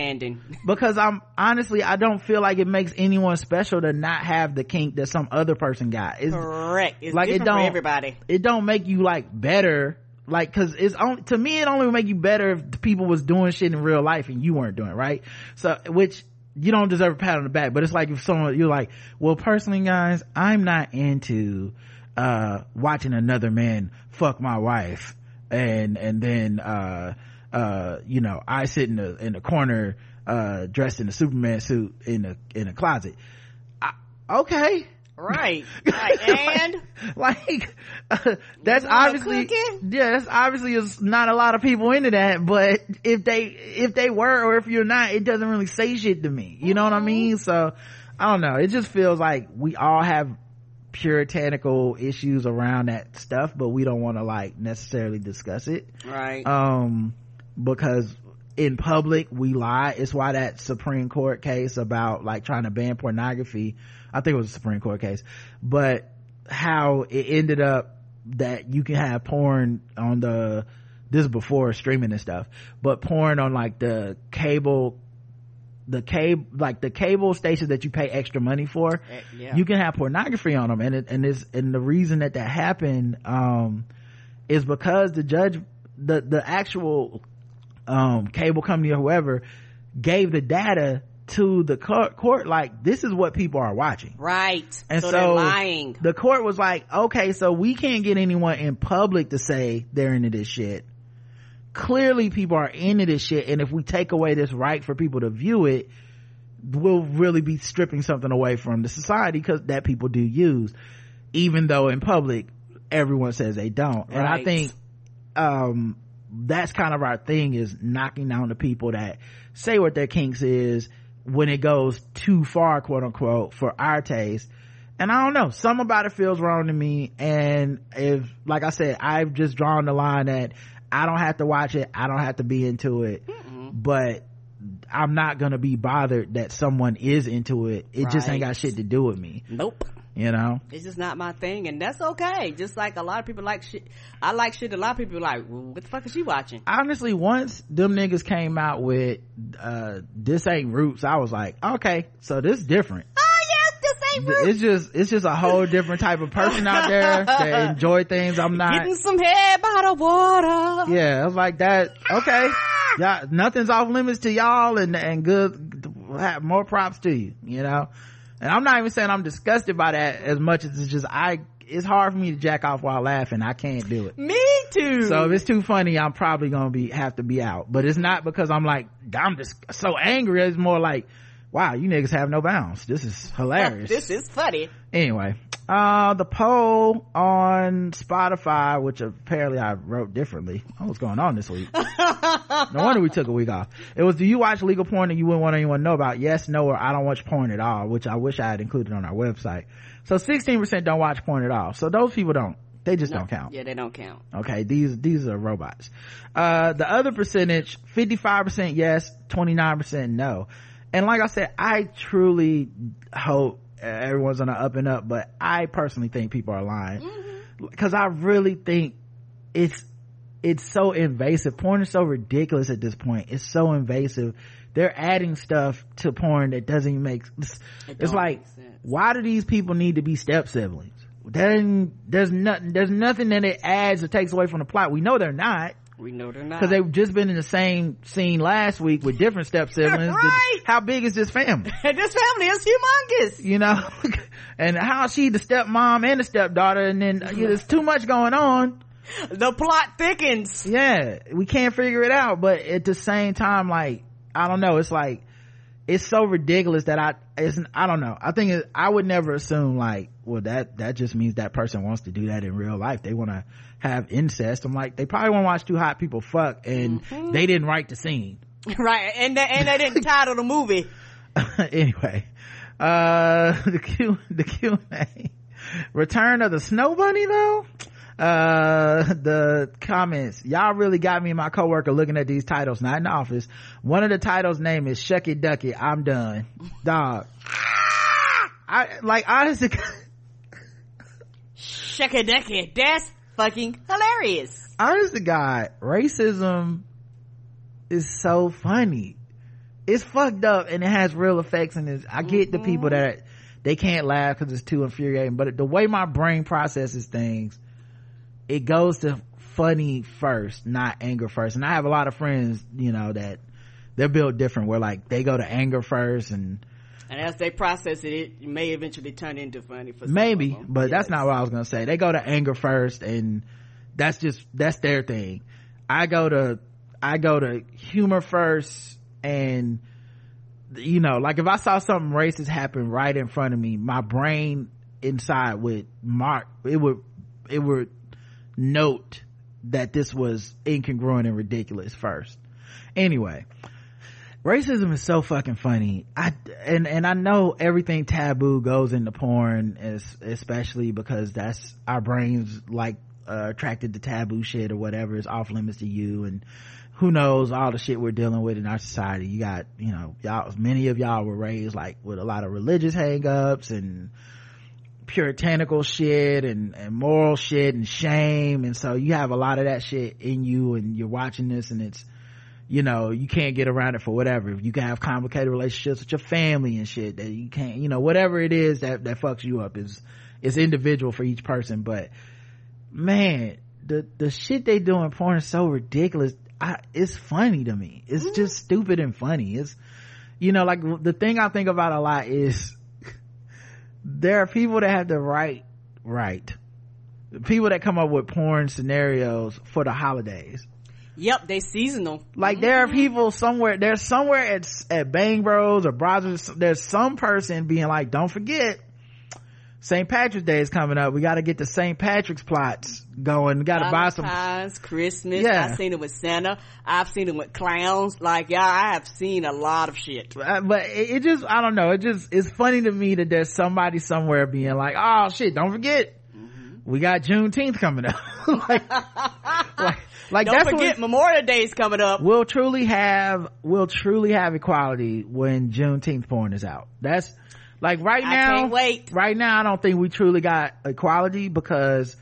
S2: [laughs] because i'm honestly i don't feel like it makes anyone special to not have the kink that some other person got it's
S3: Correct. It's
S2: Like, it don't-
S3: everybody.
S2: it don't make you like better like because it's only to me it only would make you better if the people was doing shit in real life and you weren't doing it right so which you don't deserve a pat on the back but it's like if someone you're like well personally guys i'm not into uh watching another man fuck my wife and and then uh uh you know i sit in the in the corner uh dressed in a superman suit in a in a closet. I, okay.
S3: Right. [laughs] Right. And?
S2: like uh, [laughs] that's obviously yeah that's obviously is not a lot of people into that but if they if they were or if you're not it doesn't really say shit to me. You know what i
S3: Mm-hmm.
S2: mean? So i don't know. It just feels like we all have puritanical issues around that stuff but we don't want to like necessarily discuss it
S3: right.
S2: um because in public we lie it's why that supreme court case about like trying to ban pornography i think it was a supreme court case but how it ended up that you can have porn on the this is before streaming and stuff but porn on like the cable the cable like the cable stations that you pay extra money for
S3: Eh, yeah.
S2: you can have pornography on them and it, and it's and the reason that that happened um is because the judge the the actual um cable company or whoever gave the data to the court, court like this is what people are watching
S3: right.
S2: and
S3: so,
S2: so,
S3: they're lying.
S2: the court was like okay so we can't get anyone in public to say they're into this shit clearly people are into this shit and if we take away this right for people to view it we'll really be stripping something away from the society because that people do use even though in public everyone says they don't. And i think um that's kind of our thing is knocking down the people that say what their kinks is when it goes too far quote unquote for our taste. And i don't know. Some about it feels wrong to me. And if like i said i've just drawn the line that i don't have to watch it i don't have to be into it but i'm not gonna be bothered that someone is into it it just ain't got shit to do with me
S3: Nope.
S2: you know
S3: It's just not my thing, and that's okay. Just like a lot of people like shit. I like shit. A lot of people like, well, what the fuck is she watching?
S2: honestly once them niggas came out with uh this ain't roots i was like okay so this different
S3: Oh yes, this ain't rude.
S2: It's just it's just a whole different type of person out there that [laughs] enjoy things i'm not.
S3: Getting some head by the water.
S2: yeah i was like that. Okay. Ah! Yeah nothing's off limits to y'all and and good have more props to you you know? And i'm not even saying i'm disgusted by that as much as it's just i it's hard for me to jack off while laughing. I can't do it.
S3: Me too.
S2: so if it's too funny i'm probably gonna be have to be out. But it's not because i'm like i'm just so angry. It's more like wow you niggas have no bounds. This is hilarious. [laughs]
S3: This is funny.
S2: anyway uh the poll on spotify which apparently i wrote differently. Oh, what's going on this week? [laughs] No wonder we took a week off. It was do you watch legal porn that you wouldn't want anyone to know about? Yes no or i don't watch porn at all which i wish i had included on our website. So 16% don't watch porn at all. So those people don't they just don't count.
S3: Yeah, they don't count.
S2: okay these these are robots. Uh the other percentage 55% yes 29% no and like i said i truly hope everyone's on the up and up but i personally think people are lying. Because i really think it's it's so invasive. Porn is so ridiculous at this point. It's so invasive. They're adding stuff to porn that doesn't even make it's, it's like
S3: make
S2: why do these people need to be step siblings? Then there's nothing there's nothing that it adds or takes away from the plot. We know they're not
S3: We know they're not.
S2: because they've just been in the same scene last week with different step siblings
S3: Right.
S2: how big is this family [laughs]
S3: this family is humongous.
S2: you know [laughs] and how is she the stepmom and the stepdaughter and then you know, there's too much going on
S3: The plot thickens.
S2: yeah we can't figure it out but at the same time like i don't know it's like it's so ridiculous that i it's i don't know i think it, i would never assume like well that that just means that person wants to do that in real life they want to have incest. I'm like they probably want to watch two hot people. Fuck. And they didn't write the scene. [laughs]
S3: Right, and they, and they didn't [laughs] title the movie. [laughs]
S2: anyway uh the q the q and a. Return of the snow bunny though? Uh the comments. Y'all really got me and my coworker looking at these titles not in the office. One of the titles name is shucky ducky. I'm done. Dog. I like honestly
S3: Shucky Ducky. That's fucking hilarious.
S2: honest to god racism is so funny. It's fucked up and it has real effects and it's, i get the people mm-hmm. that they can't laugh because it's too infuriating but the way my brain processes things it goes to funny first not anger first. And i have a lot of friends you know that they're built different where like they go to anger first and
S3: And as they process it, it may eventually turn into funny for some
S2: maybe but that's not what i was gonna say. They go to anger first and that's just that's their thing. I go to i go to humor first and you know like if i saw something racist happen right in front of me my brain inside would mark it would it would note that this was incongruent and ridiculous first. Anyway racism is so fucking funny. I and and i know everything taboo goes into porn is especially because that's our brains like uh, attracted to taboo shit or whatever. Is off limits to you and who knows all the shit we're dealing with in our society. You got you know y'all many of y'all were raised like with a lot of religious hangups and puritanical shit and, and moral shit and shame. And so you have a lot of that shit in you and you're watching this and it's you know you can't get around it for whatever. You can have complicated relationships with your family and shit that you can't you know whatever it is that that fucks you up is is individual for each person but man the the shit they do in porn is so ridiculous. I, it's funny to me. It's mm-hmm. just stupid and funny. It's you know like the thing i think about a lot is [laughs] there are people that have the right right. People that come up with porn scenarios for the holidays
S3: Yep, they seasonal.
S2: Like mm-hmm. there are people somewhere, there's somewhere at, at Bang Bros or Brothers, there's some person being like, don't forget, St. Patrick's Day is coming up. We got to get the St. Patrick's plots going. We got to buy some.
S3: Christmas. Yeah. I've seen it with Santa. I've seen it with clowns. Like, yeah, I have seen a lot of shit.
S2: Uh, but it, it, just, I don't know. It just, it's funny to me that there's somebody somewhere being like, oh shit, don't forget. Mm-hmm. We got Juneteenth coming up. [laughs] like, [laughs]
S3: like, like don't forget Memorial Day is coming up.
S2: We'll truly have, we'll truly have equality when Juneteenth porn is out. That's, like right now,
S3: wait.
S2: Right now, I don't think we truly got equality because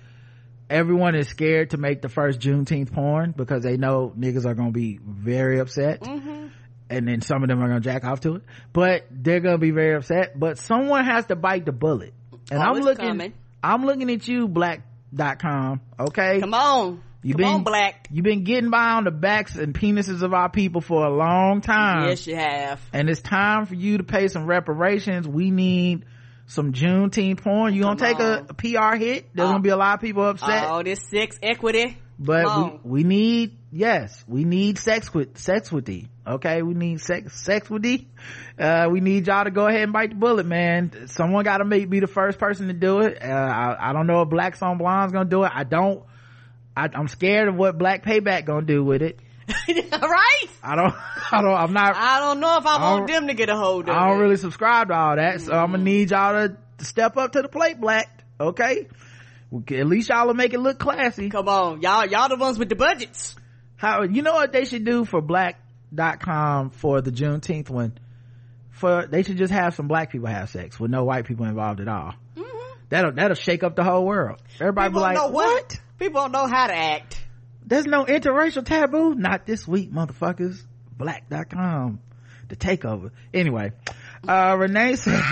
S2: everyone is scared to make the first Juneteenth porn because they know niggas are gonna be very upset. Mm-hmm. And then some of them are gonna jack off to it, but they're gonna be very upset. But someone has to bite the bullet. And oh, I'm looking, coming. I'm looking at you, Blacked.com. Okay.
S3: Come on. You've been, on, black.
S2: You've been getting by on the backs and penises of our people for a long time.
S3: Yes, you have.
S2: And it's time for you to pay some reparations. We need some Juneteenth porn. You gonna take a, a, PR hit? There's gonna be a lot of people upset.
S3: Oh, this sex equity.
S2: But we, we need, yes, we need sex with, sex with thee. Okay. We need sex, sex with thee. Uh, we need y'all to go ahead and bite the bullet, man. Someone gotta make, be the first person to do it. Uh, I, I don't know if Blacks on Blondes gonna do it. I don't, I, am scared of what Black Payback gonna do with it. [laughs]
S3: right?
S2: I don't, [laughs] I don't, I'm not.
S3: I don't know if I, I want them to get a hold of it.
S2: I don't
S3: it.
S2: really subscribe to all that, so mm-hmm. I'm gonna need y'all to, to step up to the plate, Black. Okay? At least y'all will make it look classy.
S3: Come on, y'all, y'all the ones with the budgets.
S2: How, you know what they should do for Blacked.com for the Juneteenth one? For, they should just have some black people have sex with no white people involved at all. Mm-hmm. That'll, that'll shake up the whole world. Everybody people be like, what? what?
S3: People don't know how to act.
S2: There's no interracial taboo. Not this week, motherfuckers. Blacked.com. The takeover. Anyway, uh, Renee [laughs] says,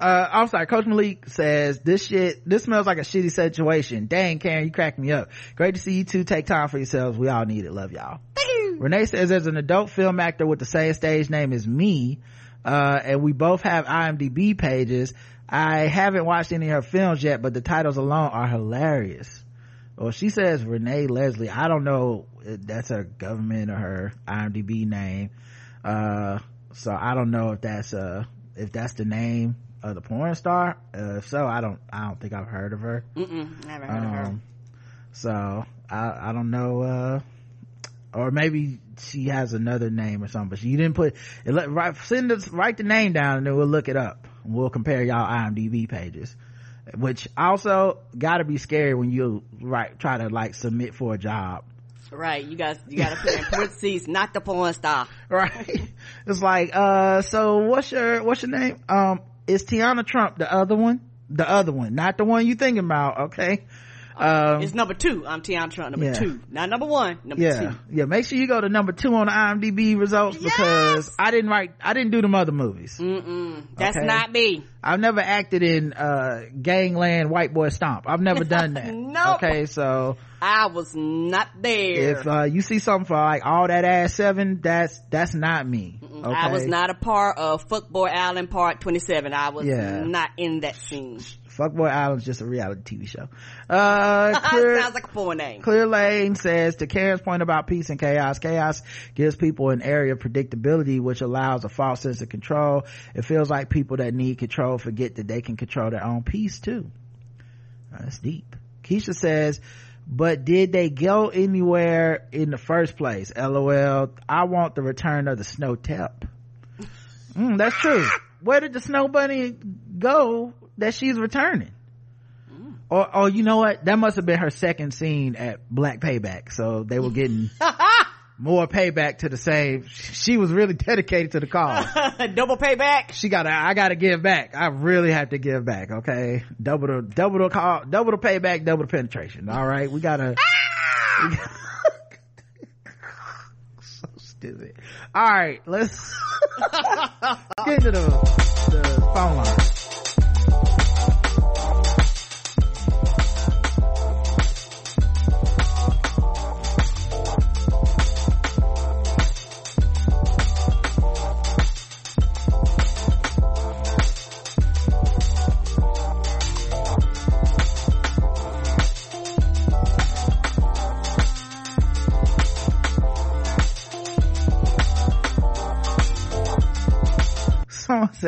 S2: uh, I'm sorry, Coach Malik says, this shit, this smells like a shitty situation. Dang, Karen, you cracked me up. Great to see you two take time for yourselves. We all need it. Love y'all. Thank you. Renee says there's an adult film actor with the same stage name as me, uh, and we both have IMDb pages. I haven't watched any of her films yet, but the titles alone are hilarious. Well, she says Renee Leslie. I don't know if that's her government or her IMDb name. Uh, so I don't know if that's uh if that's the name of the porn star. Uh, if so, I don't I don't think I've heard of her.
S3: Mm-mm, never heard um, of her. Um,
S2: so I I don't know. Uh, or maybe she has another name or something, but she didn't put it. Write, send us, write the name down and then we'll look it up. We'll compare y'all IMDb pages, which also gotta be scary when you right try to like submit for a job.
S3: Right, you guys, you gotta put in parentheses, [laughs] not the porn star.
S2: Right, it's like, uh, so what's your what's your name? Um, is Tiana Trump the other one? The other one, not the one you thinking about. Okay,
S3: um, it's number two. I'm Tiana number yeah. two. Not number one, number
S2: yeah.
S3: two.
S2: Yeah, make sure you go to number two on the IMDb results yes! because I didn't write, I didn't do them other movies.
S3: Mm-mm. That's okay? not me.
S2: I've never acted in, uh, Gangland White Boy Stomp. I've never done that. [laughs]
S3: nope.
S2: Okay, so.
S3: I was not there.
S2: If, uh, you see something for like all that ass seven, that's, that's not me. Okay?
S3: I was not a part of Fuckboy Island Part 27. I was yeah. not in that scene
S2: Fuckboy Island's just a reality TV show. Uh, [laughs] clear,
S3: Sounds like a porn name.
S2: Clear Lane says to Karen's point about peace and chaos, chaos gives people an area of predictability, which allows a false sense of control. It feels like people that need control forget that they can control their own peace too. That's deep. Keisha says, but did they go anywhere in the first place? LOL. I want the return of the snow tep. Mm, that's true. [laughs] Where did the snow bunny go that she's returning? Or, or you know what? That must have been her second scene at Black Payback. So they were getting [laughs] more payback to the same. She was really dedicated to the cause. [laughs]
S3: Double payback.
S2: She got. I got to give back. I really have to give back. Okay, double the double the call, double the payback, double the penetration. All right, we gotta. we ah! gotta- [laughs] so stupid. All right, let's get into the the phone line.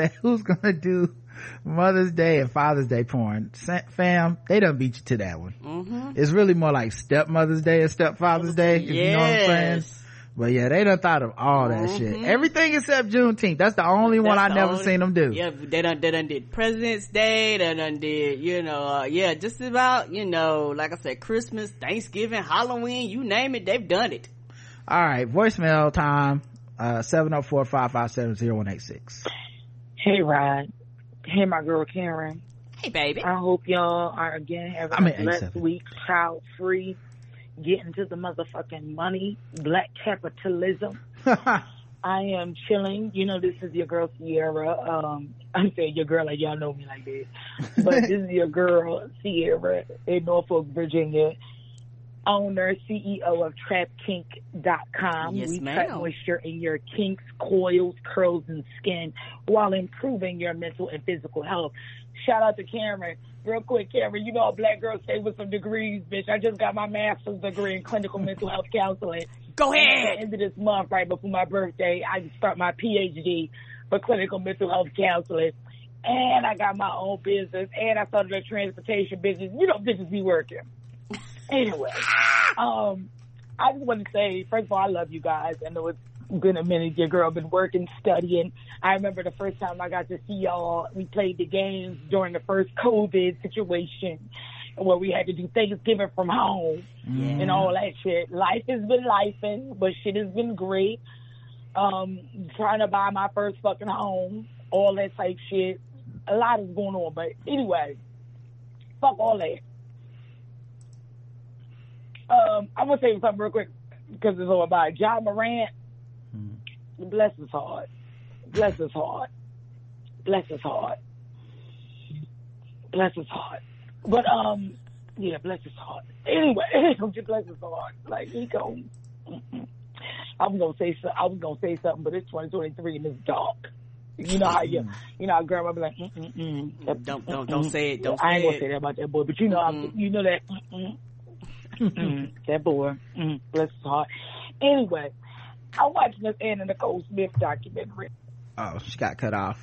S2: Said, [laughs] "Who's gonna do Mother's Day and Father's Day porn?" Fam, they don't beat you to that one.
S3: Mm-hmm.
S2: It's really more like Stepmother's Day and Stepfather's Day. If you know what I'm saying. But yeah, they done thought of all that shit. Everything except Juneteenth. That's the only one I
S3: Mm-hmm. That's
S2: never
S3: only-
S2: seen them do.
S3: Yeah, they done, they done did President's Day, they done did, you know, uh, yeah, just about, you know, like I said, Christmas, Thanksgiving, Halloween, you name it, they've done it.
S2: All right, voicemail time. Uh, 704-557-0186.
S6: Hey, Rod. Hey, my girl Karen.
S3: Hey, baby.
S6: I hope y'all are again having
S2: I'm
S6: a
S2: at
S6: blessed week, child free, getting to the motherfucking money, black capitalism. [laughs] I am chilling. You know, this is your girl Sierra. Um, I'm saying your girl like y'all know me like this, but [laughs] this is your girl Sierra in Norfolk, Virginia. Owner, CEO of TrapKink.com.
S3: Yes,
S6: we
S3: ma'am.
S6: trap moisture in your kinks, coils, curls, and skin while improving your mental and physical health. Shout out to Cameron. Real quick, Cameron, you know a black girl stay with some degrees, bitch. I just got my master's degree in clinical mental health counseling.
S3: Go
S6: At the
S3: ahead.
S6: end of this month, right before my birthday, I start my PhD for clinical mental health counseling. And I got my own business, and I started a transportation business. You know, bitches be working. Anyway, um, I just want to say, first of all, I love you guys. I know it's been a minute. Your girl been working, studying. I remember the first time I got to see y'all. We played the games during the first COVID situation, where we had to do Thanksgiving from home and all that shit. Life has been lifing, but shit has been great. Um, trying to buy my first fucking home, all that type shit. A lot is going on, but anyway, fuck all that. Um, I'm gonna say something real quick because it's all about. Ja Morant. Bless his heart. Bless his heart. Bless his heart. Bless his heart. But um, yeah, bless his heart. Anyway, [laughs] just bless his heart. Like he go. I was gonna say so, I was gonna say something, but it's 2023 and it's dark. You know how you, you know how grandma be like, mm mm mm.
S3: Don't, don't, don't say it. Don't
S6: I ain't gonna say that about that boy, but you know, how you know that, mm mm, that boy, mm, bless his heart. Anyway, I'm watching this Anna Nicole Smith documentary.
S2: Oh, she got cut off.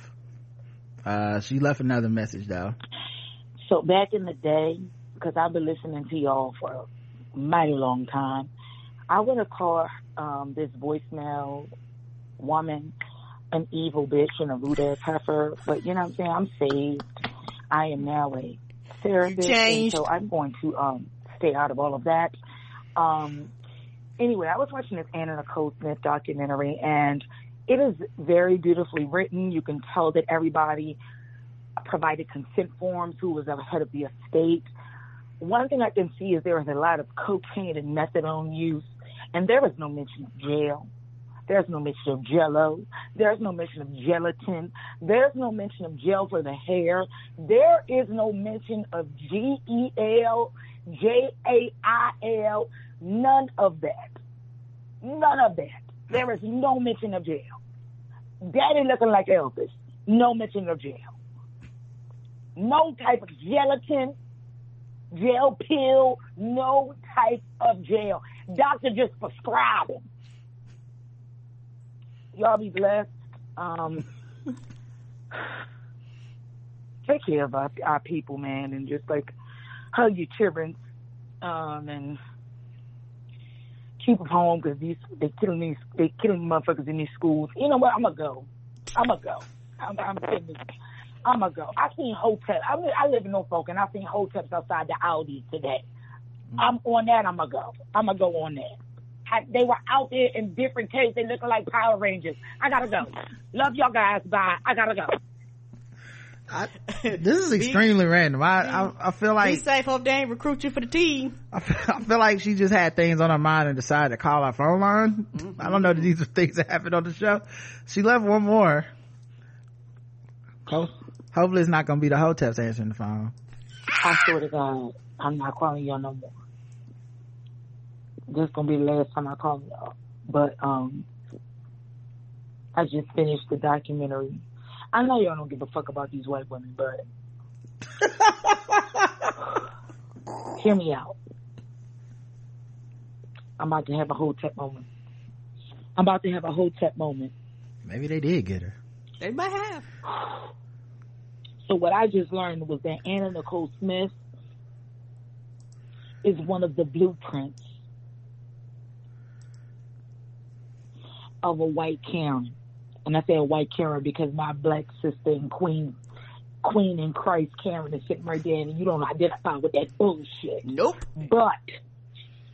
S2: Uh, she left another message though.
S6: So back in the day, because I've been listening to y'all for a mighty long time, I would have called um, this voicemail woman an evil bitch and a rude ass heifer. But you know what I'm saying? I'm saved. I am now a therapist, and
S3: changed.
S6: so I'm going to um, stay out of all of that. Um, anyway, I was watching this Anna Nicole Smith documentary, and it is very beautifully written. You can tell that everybody provided consent forms who was head of the estate. One thing I can see is there is a lot of cocaine and methadone use, and there is no mention of jail. There's no mention of jello. There's no mention of gelatin. There's no mention of gel for the hair. There is no mention of G E L, J A I L, none of that. None of that. There is no mention of jail. Daddy looking like Elvis. No mention of jail. no type of gelatin, gel pill, no type of jail. Doctor just prescribe them. Y'all be blessed. Um, [sighs] take care of our, our people, man, and just like hug your children, um, and keep them home because these they killing these they killing motherfuckers in these schools. You know what? I'm gonna go. I'm gonna go. I'm, I'm. I'm gonna go. I seen hotels. I mean, I live in Norfolk, and I seen hotels outside the Audi today. I'm on that. I'm gonna go. I'm gonna go on that. I, they were out there in different cases. They looking like Power Rangers. I gotta go. Love y'all guys. Bye. I gotta go.
S2: I, [laughs] this is extremely random. I, I, I feel like Be
S3: safe. Hope they ain't recruit you for the team.
S2: I feel, I feel like she just had things on her mind and decided to call our phone line. I don't know that these are things that happened on the show. She left one more. Ho- hopefully, it's not going to be the hotels answering the phone.
S6: I swear to God, I'm not calling y'all no more. This is gonna be the last time I call y'all. But um, I just finished the documentary. I know y'all don't give a fuck about these white women, but [laughs] hear me out. I'm about to have a whole tech moment. I'm about to have a whole tech moment.
S2: Maybe they did get her.
S3: They might have.
S6: So what I just learned was that Anna Nicole Smith is one of the blueprints of a white Karen. And I say a white Karen because my black sister and queen, queen in Christ Karen is sitting right there and you don't identify with that bullshit.
S3: Nope.
S6: But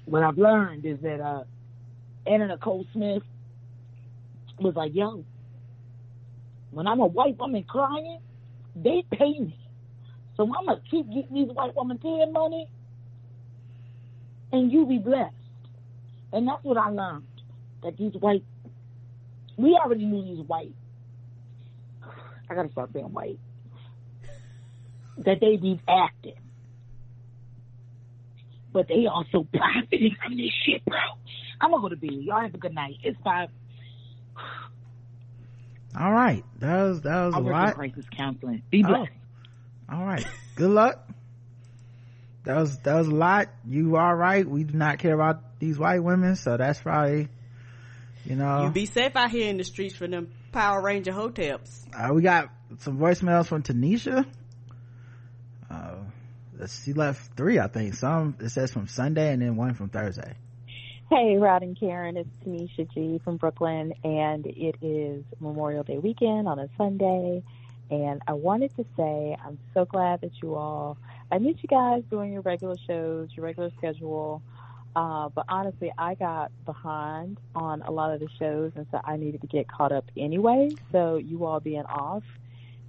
S6: what I've learned is that uh, Anna Nicole Smith was like, yo, when I'm a white woman crying, they pay me. So I'm to keep getting these white women paying money and you be blessed. And that's what I learned. That these white, we already knew these white. I got to start saying white. That they be acting but they also profiting from this shit, bro. I'm gonna go to bed. Y'all have a good night. It's five.
S2: All right. That was, that was
S6: I
S2: a lot.
S6: crisis counseling. Be
S2: Oh.
S6: blessed.
S2: All right. Good luck. That was, that was a lot. You all right. We do not care about these white women. So that's probably, you know.
S3: You be safe out here in the streets for them Power Ranger hotels.
S2: uh, we got some voicemails from Tanisha. Uh, she left three, I think. Some it says from Sunday and then one from Thursday.
S7: Hey, Rod and Karen, it's Tanisha G from Brooklyn, and it is Memorial Day weekend on a Sunday. And I wanted to say I'm so glad that you all, I miss you guys doing your regular shows, your regular schedule. Uh, but honestly, I got behind on a lot of the shows, and so I needed to get caught up anyway. So you all being off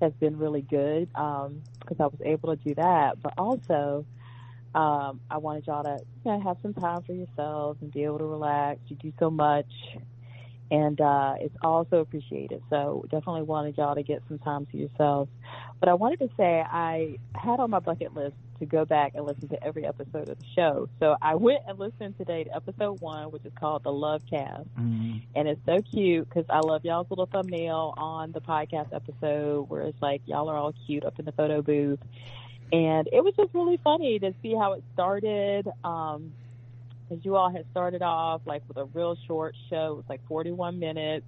S7: has been really good because I was able to do that. But also, um, I wanted y'all to you know, have some time for yourselves and be able to relax. You do so much, and uh, it's also appreciated. So definitely wanted y'all to get some time to yourselves. But I wanted to say I had on my bucket list to go back and listen to every episode of the show. So I went and listened today to episode one, which is called the Love Cast
S2: Mm,
S7: and it's so cute because I love y'all's little thumbnail on the podcast episode where it's like y'all are all cute up in the photo booth, and it was just really funny to see how it started. Um, because you all had started off like with a real short show, it was like 41 minutes.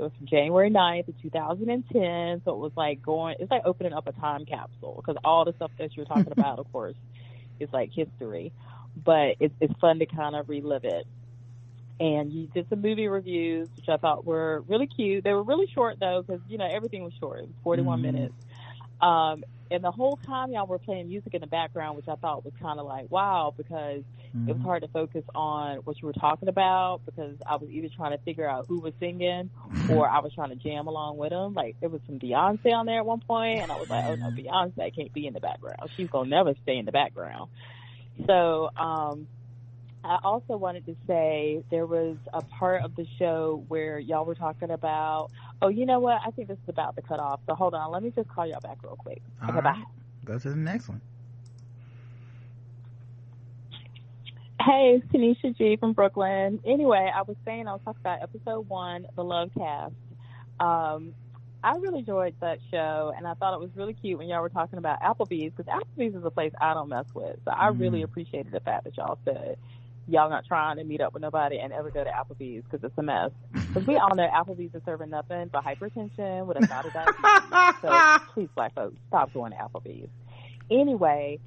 S7: It was from January 9th of 2010, so it was like going, it's like opening up a time capsule because all the stuff that you're talking [laughs] about, of course, is like history, but it's it's fun to kind of relive it and you did some movie reviews, which I thought were really cute. They were really short though, because you know everything was short. It was 41
S2: Mhm.
S7: minutes. Um, and the whole time y'all were playing music in the background, which I thought was kind of like wow, because it was mm-hmm. hard to focus on what you were talking about because I was either trying to figure out who was singing mm-hmm. or I was trying to jam along with them. Like there was some Beyonce on there at one point, and I was like, oh no, mm-hmm. Beyonce can't be in the background. She's gonna never stay in the background. So um, I also wanted to say there was a part of the show where y'all were talking about. Oh, you know what? I think this is about to cut off. So hold on. Let me just call y'all back real quick.
S2: All
S7: okay,
S2: right.
S7: bye.
S2: Go to the next one.
S7: Hey, it's Tanisha G from Brooklyn. Anyway, I was saying I was talking about episode one, the Love Cast. Um, I really enjoyed that show, and I thought it was really cute when y'all were talking about Applebee's because Applebee's is a place I don't mess with. So I really appreciated the fact that y'all said y'all not trying to meet up with nobody and ever go to Applebee's because it's a mess. Because we all know Applebee's is serving nothing but hypertension with a side of diabetes. so please, black folks, stop going to Applebee's. Anyway,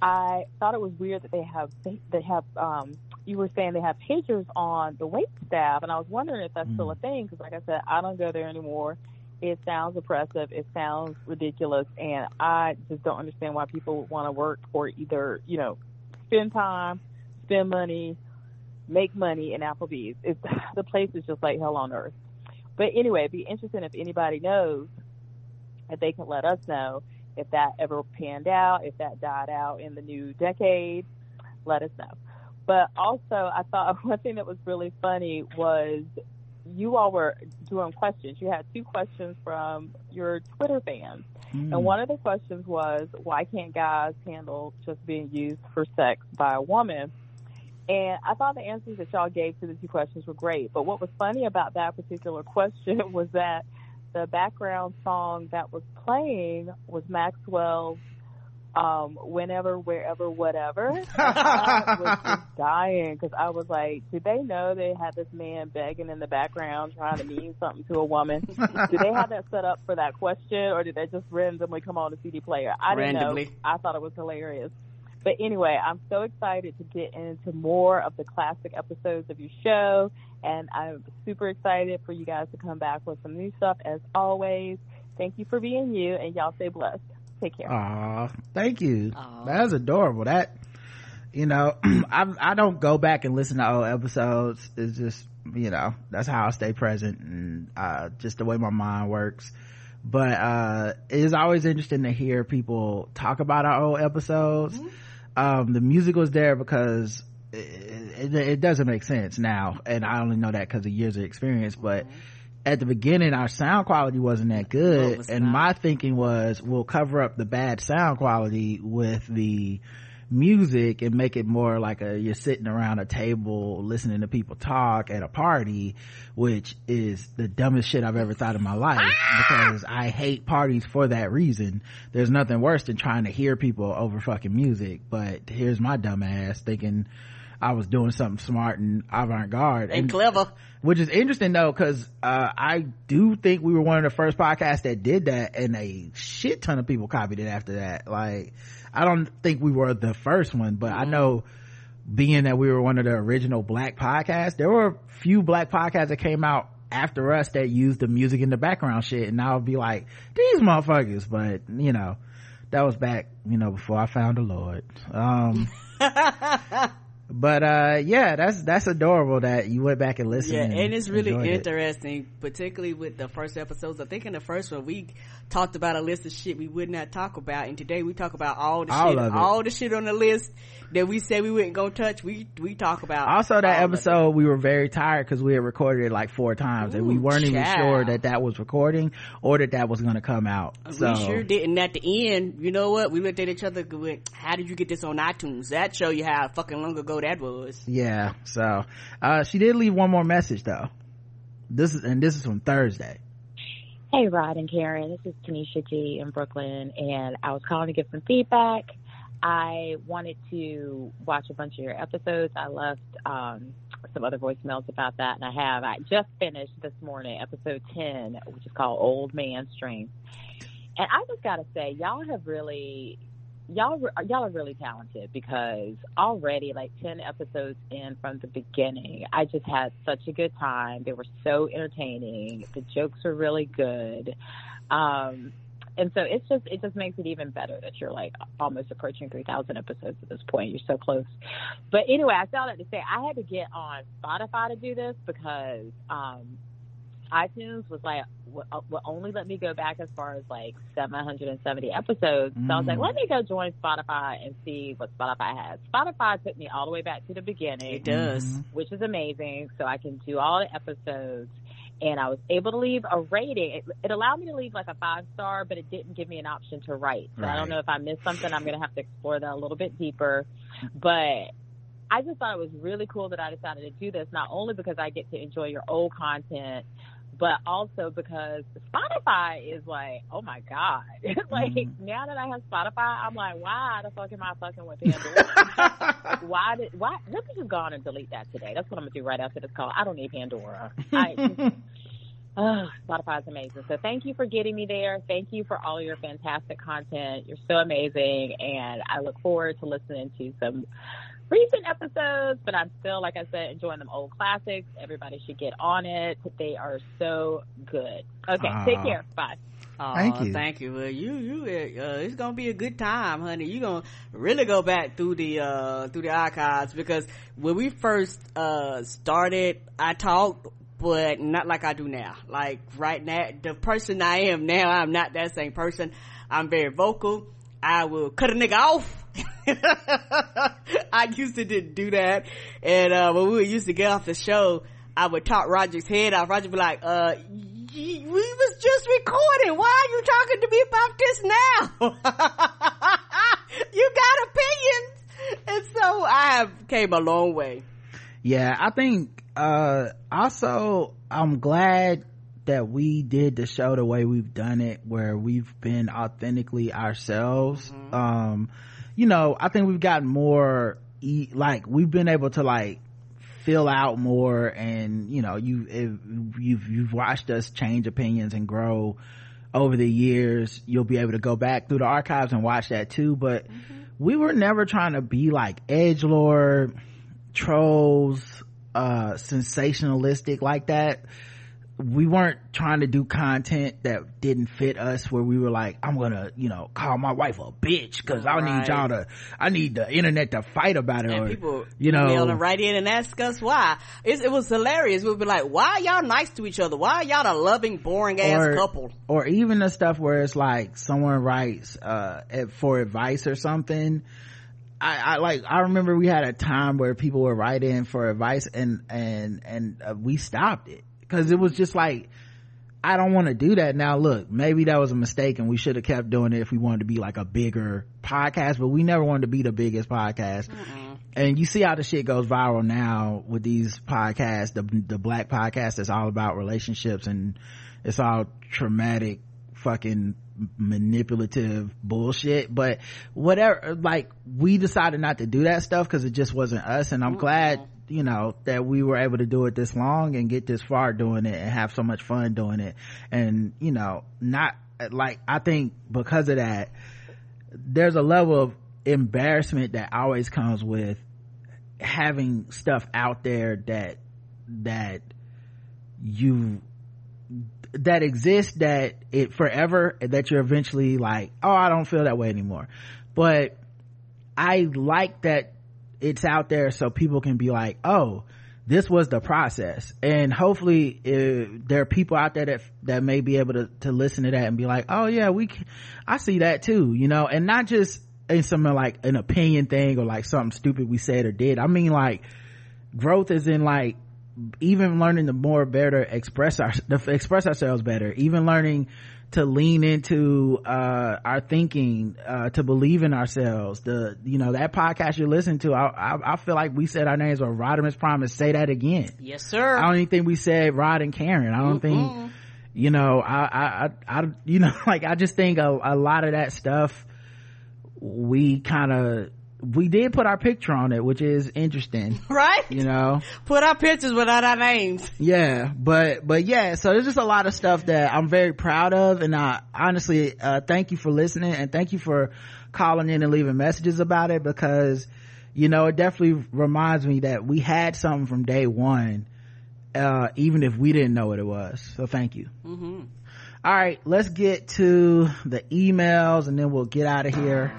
S7: I thought it was weird that they have they have um you were saying they have pagers on the wait staff, and I was wondering if that's still a thing because, like I said, I don't go there anymore. It sounds oppressive. It sounds ridiculous, and I just don't understand why people would want to work or either you know spend time, spend money, make money in Applebee's. It's [sighs] the place is just like hell on earth. But anyway, it'd be interesting if anybody knows if they can let us know if that ever panned out, if that died out in the new decade. Let us know. But also, I thought [laughs] one thing that was really funny was you all were doing questions. You had two questions from your Twitter fans.
S2: Mm.
S7: And one of the questions was, why can't guys handle just being used for sex by a woman? And I thought the answers that y'all gave to the two questions were great. But what was funny about that particular [laughs] question was that the background song that was playing was Maxwell's um, whenever, wherever, whatever. [laughs] I was just dying because I was like, did they know they had this man begging in the background trying to mean something to a woman? did they have that set up for that question or did they just randomly come on the CD player? I didn't
S3: Randomly.
S7: know. I thought it was hilarious. But anyway, I'm so excited to get into more of the classic episodes of your show, and I'm super excited for you guys to come back with some new stuff as always. Thank you for being you, and y'all stay blessed. Take care.
S2: Aw, thank you.
S3: Aw.
S2: That's adorable. That, you know, [clears throat] I I don't go back and listen to old episodes. It's just, you know, that's how I stay present and uh, just the way my mind works. But uh, it is always interesting to hear people talk about our old episodes. Um, the music was there because it, it, it doesn't make sense now, and I only know that because of years of experience. But at the beginning, our sound quality wasn't that good,
S3: was
S2: and
S3: not.
S2: my thinking was we'll cover up the bad sound quality with the music and make it more like a you're sitting around a table listening to people talk at a party which is the dumbest shit i've ever thought in my life because i hate parties for that reason there's nothing worse than trying to hear people over fucking music but here's my dumb ass thinking i was doing something smart and avant-garde
S3: And clever.
S2: which is interesting though because uh, i do think we were one of the first podcasts that did that and a shit ton of people copied it after that like i don't think we were the first one but i know being that we were one of the original black podcasts there were a few black podcasts that came out after us that used the music in the background shit. And i'll be like these motherfuckers but you know that was back you know before i found the lord. Um [laughs] but uh yeah that's that's adorable that you went back and listened
S3: Yeah, and it's really
S2: enjoyed it.
S3: interesting, particularly with the first episodes. I think in the first one we talked about a list of shit we would not talk about, and today we talk about all the
S2: All
S3: shit, all the shit on the list that we said we wouldn't go touch. We we talk about
S2: also that
S3: all of it.
S2: episode we were very tired because we had recorded it like four times and we weren't even sure that that was recording or that that was going to come out so
S3: we sure didn't at the end, you know what? We looked at each other. went, How did you get this on iTunes? That show you how fucking long ago that was.
S2: yeah so uh she did leave one more message though this is and this is from thursday
S7: Hey, Rod and Karen. This is Tanisha G in Brooklyn, and I was calling to give some feedback. I wanted to watch a bunch of your episodes. I left um, some other voicemails about that, and I have. I just finished this morning episode 10, which is called Old Man Strength. And I just got to say, y'all have really. Y'all, re- y'all are really talented because already like 10 episodes in from the beginning, I just had such a good time. They were so entertaining. The jokes were really good. Um, and so it's just it just makes it even better that you're like almost approaching 3000 episodes at this point you're so close but anyway i saw that to say i had to get on spotify to do this because um itunes was like will will only let me go back as far as like 770 episodes so i was like
S2: Mm.
S7: let me go join spotify and see what spotify has spotify took me all the way back to the beginning
S3: It does.
S2: Mhm.
S7: which is amazing. So I can do all the episodes. And I was able to leave a rating. It, it allowed me to leave like a five star, but it didn't give me an option to write. So I don't know if I missed something. I'm going to have to explore that a little bit deeper. But I just thought it was really cool that I decided to do this, not only because I get to enjoy your old content, but also because Spotify is like, oh my god, [laughs] like
S2: Mhm.
S7: now that I have Spotify, I'm like, why the fuck am I fucking with [laughs] Pandora? why did why? Let me just go on and delete that today. That's what I'm gonna do right after this call. I don't need Pandora. I, [laughs] [sighs] Oh, Spotify is amazing. So thank you for getting me there. Thank you for all your fantastic content. You're so amazing. And I look forward to listening to some recent episodes, but I'm still, like I said, enjoying them old classics. Everybody should get on it. They are so good. Okay. Take care. Bye.
S3: Aw,
S2: Thank you.
S3: Thank you. Well, you, you, uh, it's gonna be a good time, honey. You gonna really go back through the, uh, through the archives because when we first, uh, started, I talked, but not like I do now. Like right now, the person I am now, I'm not that same person. I'm very vocal. I will cut a nigga off. [laughs] [laughs] I used to didn't do that. And, uh, when we used to get off the show, I would talk Roger's head off. Roger would be like, uh, y- we was just recording. Why are you talking to me about this now? [laughs] you got opinions. And so I have came a long way.
S2: yeah i think uh also i'm glad that we did the show the way we've done it where we've been authentically ourselves um you know i think we've gotten more like we've been able to like fill out more and you know you if you've you've watched us change opinions and grow over the years you'll be able to go back through the archives and watch that too but we were never trying to be like edge lord trolls uh sensationalistic like that we weren't trying to do content that didn't fit us where we were like i'm gonna you know call my wife a bitch because i need y'all to i need the internet to fight about it
S3: And
S2: or
S3: people,
S2: you know
S3: and write in and ask us why. It, it was hilarious. We'd be like, why are y'all nice to each other? Why are y'all a loving, boring ass
S2: or,
S3: couple?
S2: or even the stuff where it's like someone writes uh for advice or something I, I like i remember we had a time where people were writing for advice and and and uh, we stopped it because it was just like i don't want to do that. Now look maybe that was a mistake and we should have kept doing it if we wanted to be like a bigger podcast but we never wanted to be the biggest podcast. And you see how the shit goes viral now with these podcasts the the black podcast that's all about relationships and it's all traumatic fucking manipulative bullshit. But whatever like we decided not to do that stuff because it just wasn't us and i'm glad you know that we were able to do it this long and get this far doing it and have so much fun doing it. And you know not like i think because of that there's a level of embarrassment that always comes with having stuff out there that that you that exists that it forever that you're eventually like oh i don't feel that way anymore. But i like that it's out there so people can be like oh this was the process. And hopefully uh, there are people out there that that may be able to to listen to that and be like oh yeah we can, i see that too you know? And not just in some like an opinion thing or like something stupid we said or did. I mean like growth is in like even learning to more better express our express ourselves better even learning to lean into uh our thinking uh to believe in ourselves. The you know that podcast you're listening to i i, I feel like we said our names were Rodimus Prime. Say that again.
S3: Yes, sir.
S2: i don't even think we said rod and karen. I don't think you know I, I i i you know [laughs] like i just think a, a lot of that stuff we kind of we did put our picture on it which is interesting [laughs]
S3: right?
S2: you know
S3: Put our pictures without our names.
S2: yeah but but yeah so there's just a lot of stuff that i'm very proud of and i honestly uh thank you for listening and thank you for calling in and leaving messages about it because you know it definitely reminds me that we had something from day one uh even if we didn't know what it was so thank you
S3: Mm-hmm.
S2: all right let's get to the emails and then we'll get out of here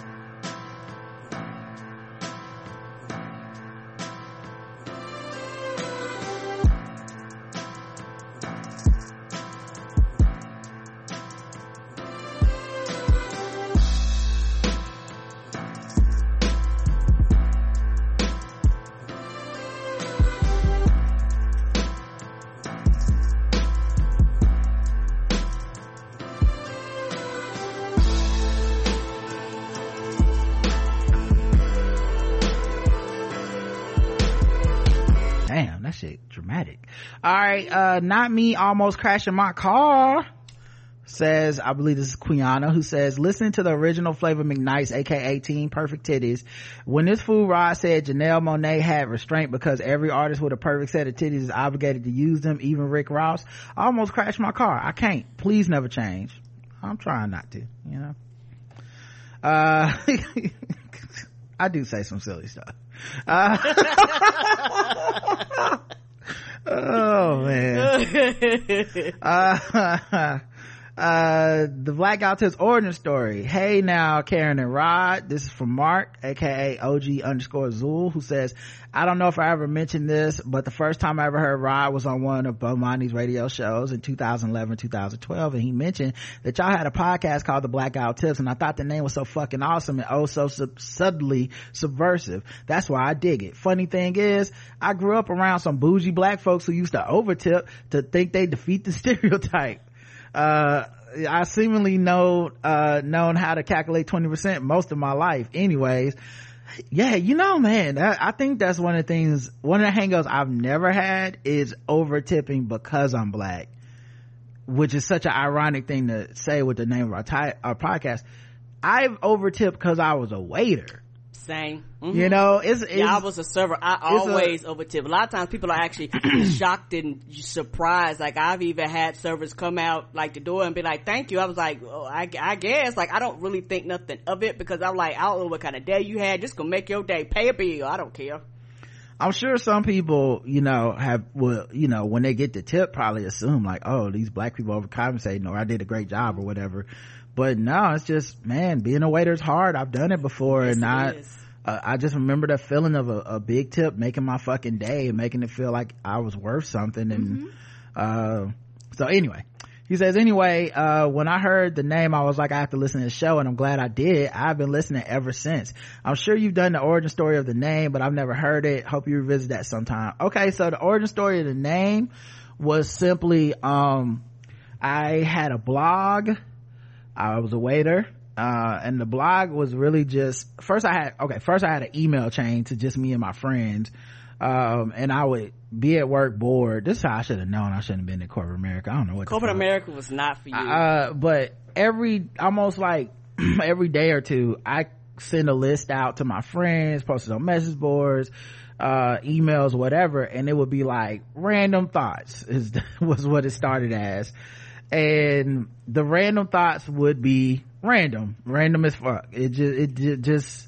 S2: uh not me almost crashing my car says, I believe this is Quiana, who says, listening to the original Flavor McNights, aka Team Perfect Titties, when this fool Rod said Janelle Monáe had restraint because every artist with a perfect set of titties is obligated to use them, even Rick Ross, I almost crashed my car. I can't. Please never change. I'm trying not to, you know. Uh, [laughs] I do say some silly stuff. Uh, [laughs] [laughs] oh man. Uh, [laughs] [laughs] [laughs] uh the Black Guy Who Tips origin story. Hey now karen and rod. This is from mark aka og underscore zool who says i don't know if i ever mentioned this but the first time i ever heard rod was on one of bomani's radio shows in 2011 2012 and he mentioned that y'all had a podcast called the Black Guy Who Tips and i thought the name was so fucking awesome and oh so sub- subtly subversive. That's why i dig it. Funny thing is i grew up around some bougie black folks who used to overtip to think they defeat the [laughs] stereotype uh i seemingly know uh known how to calculate 20% most of my life anyways. Yeah you know man I, I think that's one of the things one of the hangups i've never had is over tipping because i'm black which is such an ironic thing to say with the name of our, ty- our podcast. I've over tipped because i was a waiter
S3: Same. Mhm.
S2: you know it's, it's
S3: yeah, I was a server. I
S2: it's a-
S3: always overtip. A lot of times people are actually [clears throat] shocked and surprised. Like I've even had servers come out like the door and be like, thank you. I was like, oh, I, I guess. Like I don't really think nothing of it because I'm like, I don't know what kind of day you had. Just gonna make your day. Pay a bill. I don't care.
S2: I'm sure some people, you know, have, well, you know, when they get the tip, probably assume like, oh, these black people overcompensating or I did a great job or whatever. But no, it's just, man, being a waiter is hard. I've done it before
S3: Yes,
S2: and I, uh, I just remember the feeling of a, a big tip making my fucking day and making it feel like I was worth something. And, uh, so anyway, he says, anyway, uh, when I heard the name, I was like, I have to listen to the show and I'm glad I did. I've been listening ever since. I'm sure you've done the origin story of the name, but I've never heard it. Hope you revisit that sometime. Okay. So the origin story of the name was simply, um, I had a blog. I was a waiter. Uh, and the blog was really just, first I had, okay, first I had an email chain to just me and my friends. Um, and I would be at work bored. This is how I should have known I shouldn't have been in corporate America. I don't know what
S3: Corporate. America was not for you.
S2: Uh, but every, almost like [clears throat] every day or two, I send a list out to my friends, post it on message boards, uh, emails, whatever, and it would be like random thoughts is, [laughs] was what it started as. And the random thoughts would be random, random as fuck. It just, it ju- just,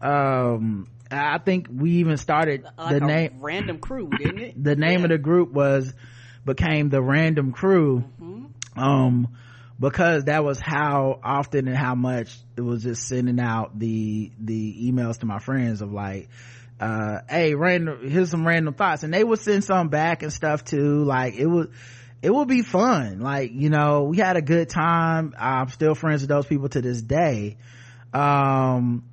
S2: um, I think we even started
S3: like
S2: the name,
S3: random crew, didn't it? [laughs]
S2: the name of the group was became the random crew. Um because that was how often and how much it was just sending out the the emails to my friends of like uh hey random here's some random thoughts. And they would send some back and stuff too. Like it would it would be fun like you know we had a good time i'm still friends with those people to this day um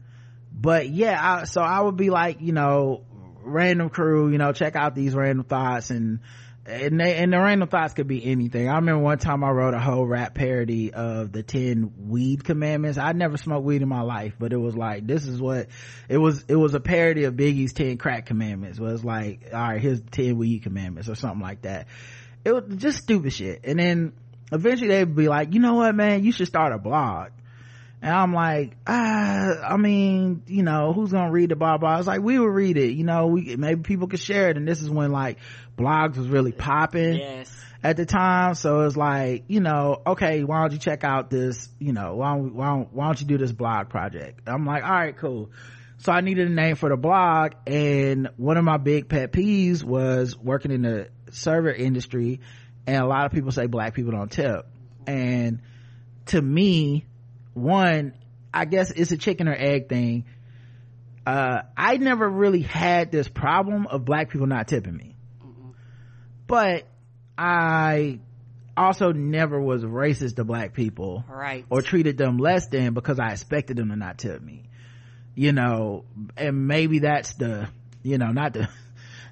S2: but yeah I, so i would be like you know random crew you know check out these random thoughts and and they, and the random thoughts could be anything. I remember one time I wrote a whole rap parody of the 10 weed commandments. I never smoked weed in my life, but it was like, this is what, it was, it was a parody of Biggie's 10 crack commandments. Was like, alright, here's 10 weed commandments or something like that. It was just stupid shit. And then eventually they'd be like, you know what, man, you should start a blog. And I'm like, ah, I mean, you know, who's gonna read the blah blah? I was like, we will read it, you know, we, maybe people could share it. And this is when like blogs was really popping
S3: Yes.
S2: at the time. So it's like, you know, okay, why don't you check out this, you know, why don't, why don't, why don't you do this blog project? I'm like, all right, cool. So I needed a name for the blog and one of my big pet peeves was working in the server industry and a lot of people say black people don't tip. And to me, one, I guess it's a chicken or egg thing. Uh, I never really had this problem of black people not tipping me. But I also never was racist to black people
S3: Right.
S2: or treated them less than because I expected them to not tip me. You know, and maybe that's the, you know, not the, [laughs]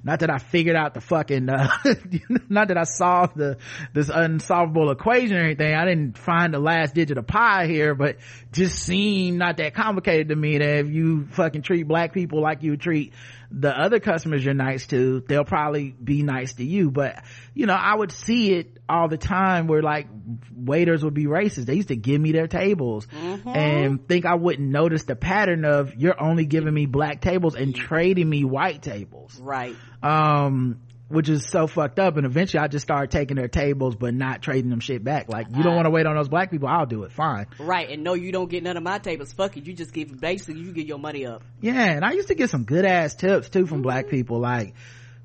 S2: not that I figured out the fucking, uh, [laughs] not that I solved the, this unsolvable equation or anything. I didn't find the last digit of pi here, but just seemed not that complicated to me that if you fucking treat black people like you treat the other customers you're nice to they'll probably be nice to you but you know i would see it all the time where like waiters would be racist they used to give me their tables
S3: Mm-hmm.
S2: and think i wouldn't notice the pattern of you're only giving me black tables and trading me white tables
S3: Right.
S2: um which is so fucked up and eventually i just started taking their tables but not trading them shit back like you don't want to wait on those black people i'll do it fine
S3: Right. And no, you don't get none of my tables. Fuck it. You just give basically you get your money up.
S2: yeah and i used to get some good ass tips too from black mm-hmm. people like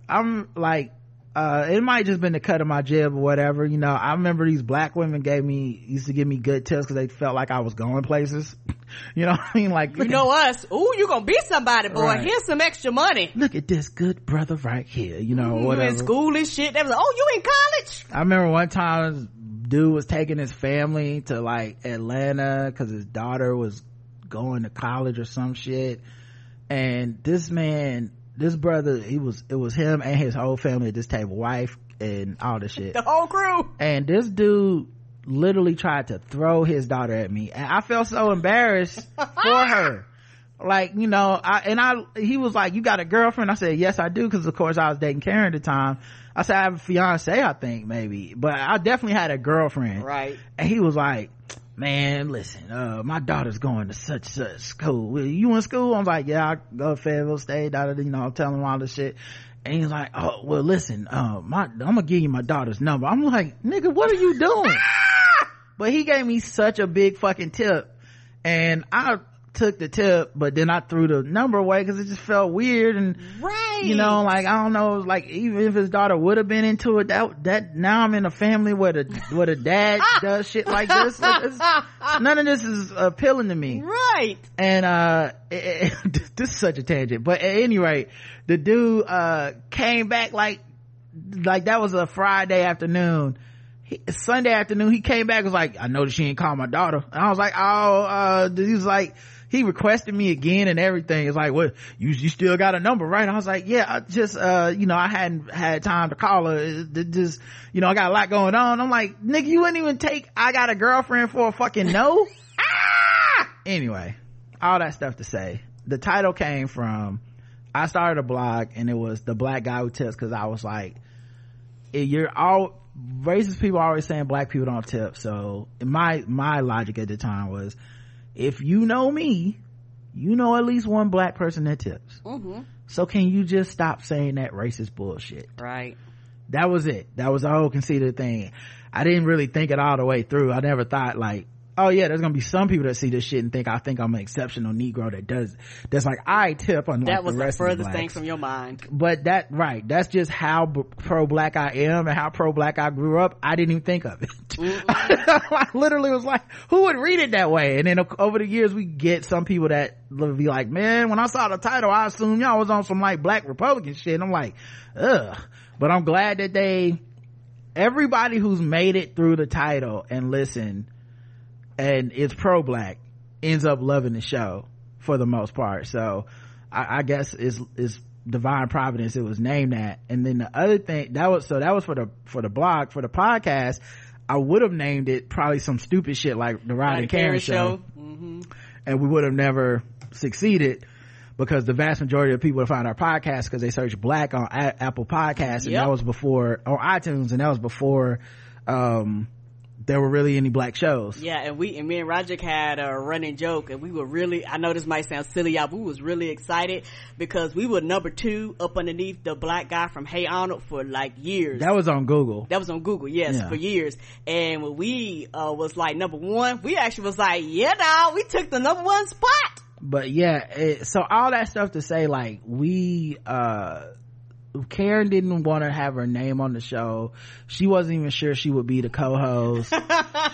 S2: i'm like uh it might just been the cut of my jib or whatever you know i remember these black women gave me used to give me good tips because they felt like i was going places [laughs] you know what i mean like
S3: You know us. Ooh, you gonna be somebody, boy.
S2: Right.
S3: Here's some extra money.
S2: look at this good brother right here you know
S3: You
S2: whatever
S3: in school and shit. They was like, oh, you in college?
S2: I remember one time dude was taking his family to like Atlanta cause his daughter was going to college or some shit. And this man, this brother, he was, it was him and his whole family at this table, wife and all this shit.
S3: The whole crew.
S2: And this dude literally tried to throw his daughter at me. And I felt so embarrassed for [laughs] her. Like, you know, I, and I, he was like, you got a girlfriend? I said, yes, I do. Cause of course I was dating Karen at the time. I said, I have a fiance, I think maybe, but I definitely had a girlfriend.
S3: Right.
S2: And he was like, man, listen, uh, my daughter's going to such, such school. You in school? I'm like, yeah, I go to Fayetteville State, da, da, da, you know, I'm telling him all this shit. And he's like, oh, well, listen, uh, my, I'm gonna give you my daughter's number. I'm like, nigga, what are you doing? but he gave me such a big fucking tip. And I took the tip, but then I threw the number away because it just felt weird and,
S3: Right.
S2: you know, like, I don't know, like, even if his daughter would have been into it, that, that, now I'm in a family where the, where the dad [laughs] does shit like this. Like, none of this is appealing to me
S3: Right.
S2: and uh [laughs] it- it- this is such a tangent but at any rate the dude uh came back like like that was a friday afternoon he, sunday afternoon he came back was like i noticed she ain't call my daughter and i was like oh uh he was like he requested me again and everything. It's like what you, you still got a number right? I was like yeah i just uh you know i hadn't had time to call her. It- it just you know i got a lot going on. I'm like nigga you wouldn't even take i got a girlfriend for a fucking no? [laughs] Ah! anyway all that stuff to say the title came from i started a blog and it was the black guy who tips because i was like you're all racist people are always saying black people don't tip. So my my logic at the time was if you know me you know at least one black person that tips.
S3: Mm-hmm.
S2: so can you just stop saying that racist bullshit?
S3: Right.
S2: that was it. That was the whole conceited thing. I didn't really think it all the way through. I never thought like oh yeah there's gonna be some people that see this shit and think i think i'm an exceptional negro that does that's like i tip on
S3: That was
S2: the
S3: the
S2: rest of the
S3: furthest thing from your mind.
S2: but that right that's just how b- pro-black i am and how pro-black i grew up. I didn't even think of it. [laughs] I literally was like who would read it that way? And then over the years we get some people that will be like man when i saw the title i assumed y'all was on some like black republican shit. And i'm like ugh. But i'm glad that they everybody who's made it through the title and listen and is pro-black ends up loving the show for the most part so i, I guess it's it's divine providence it was named that and then the other thing that was so that was for the for the blog for the podcast i would have named it probably some stupid shit like the rod and karen, show,
S3: Mm-hmm.
S2: and we would have never succeeded because the vast majority of people that find our podcast because they search black on A- apple podcasts and
S3: Yep.
S2: that was before or itunes and that was before um there were really any black shows
S3: Yeah, and we and me and Roger had a running joke, and we were really. I know this might sound silly, y'all. But we was really excited because we were number two up underneath the black guy from Hey Arnold for like years.
S2: that was on google
S3: That was on Google, yes,
S2: Yeah.
S3: for years. And when we uh, was like number one, we actually was like, yeah, now we took the number one spot.
S2: but yeah it, so all that stuff to say like we uh Karen didn't want to have her name on the show. She wasn't even sure she would be the co-host.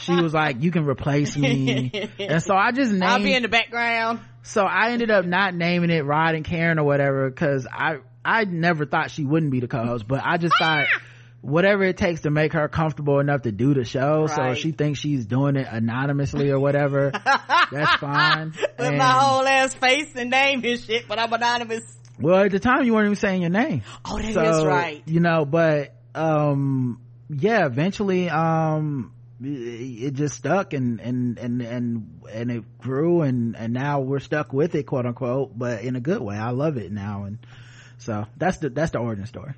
S2: she was like, "You can replace me," [laughs] and so I just named.
S3: I'll be in the background.
S2: so I ended up not naming it Rod and Karen or whatever because I I never thought she wouldn't be the co-host, but I just thought ah! whatever it takes to make her comfortable enough to do the show. So
S3: Right.
S2: if she thinks she's doing it anonymously or whatever, that's [laughs] fine.
S3: With
S2: And-
S3: my whole ass face and name and shit, but I'm anonymous.
S2: Well, at the time you weren't even saying your name.
S3: Oh, that is
S2: so,
S3: right.
S2: You know, but um yeah, eventually um it it just stuck and and and and and it grew and and now we're stuck with it quote unquote but in a good way i love it now and so that's the that's the origin story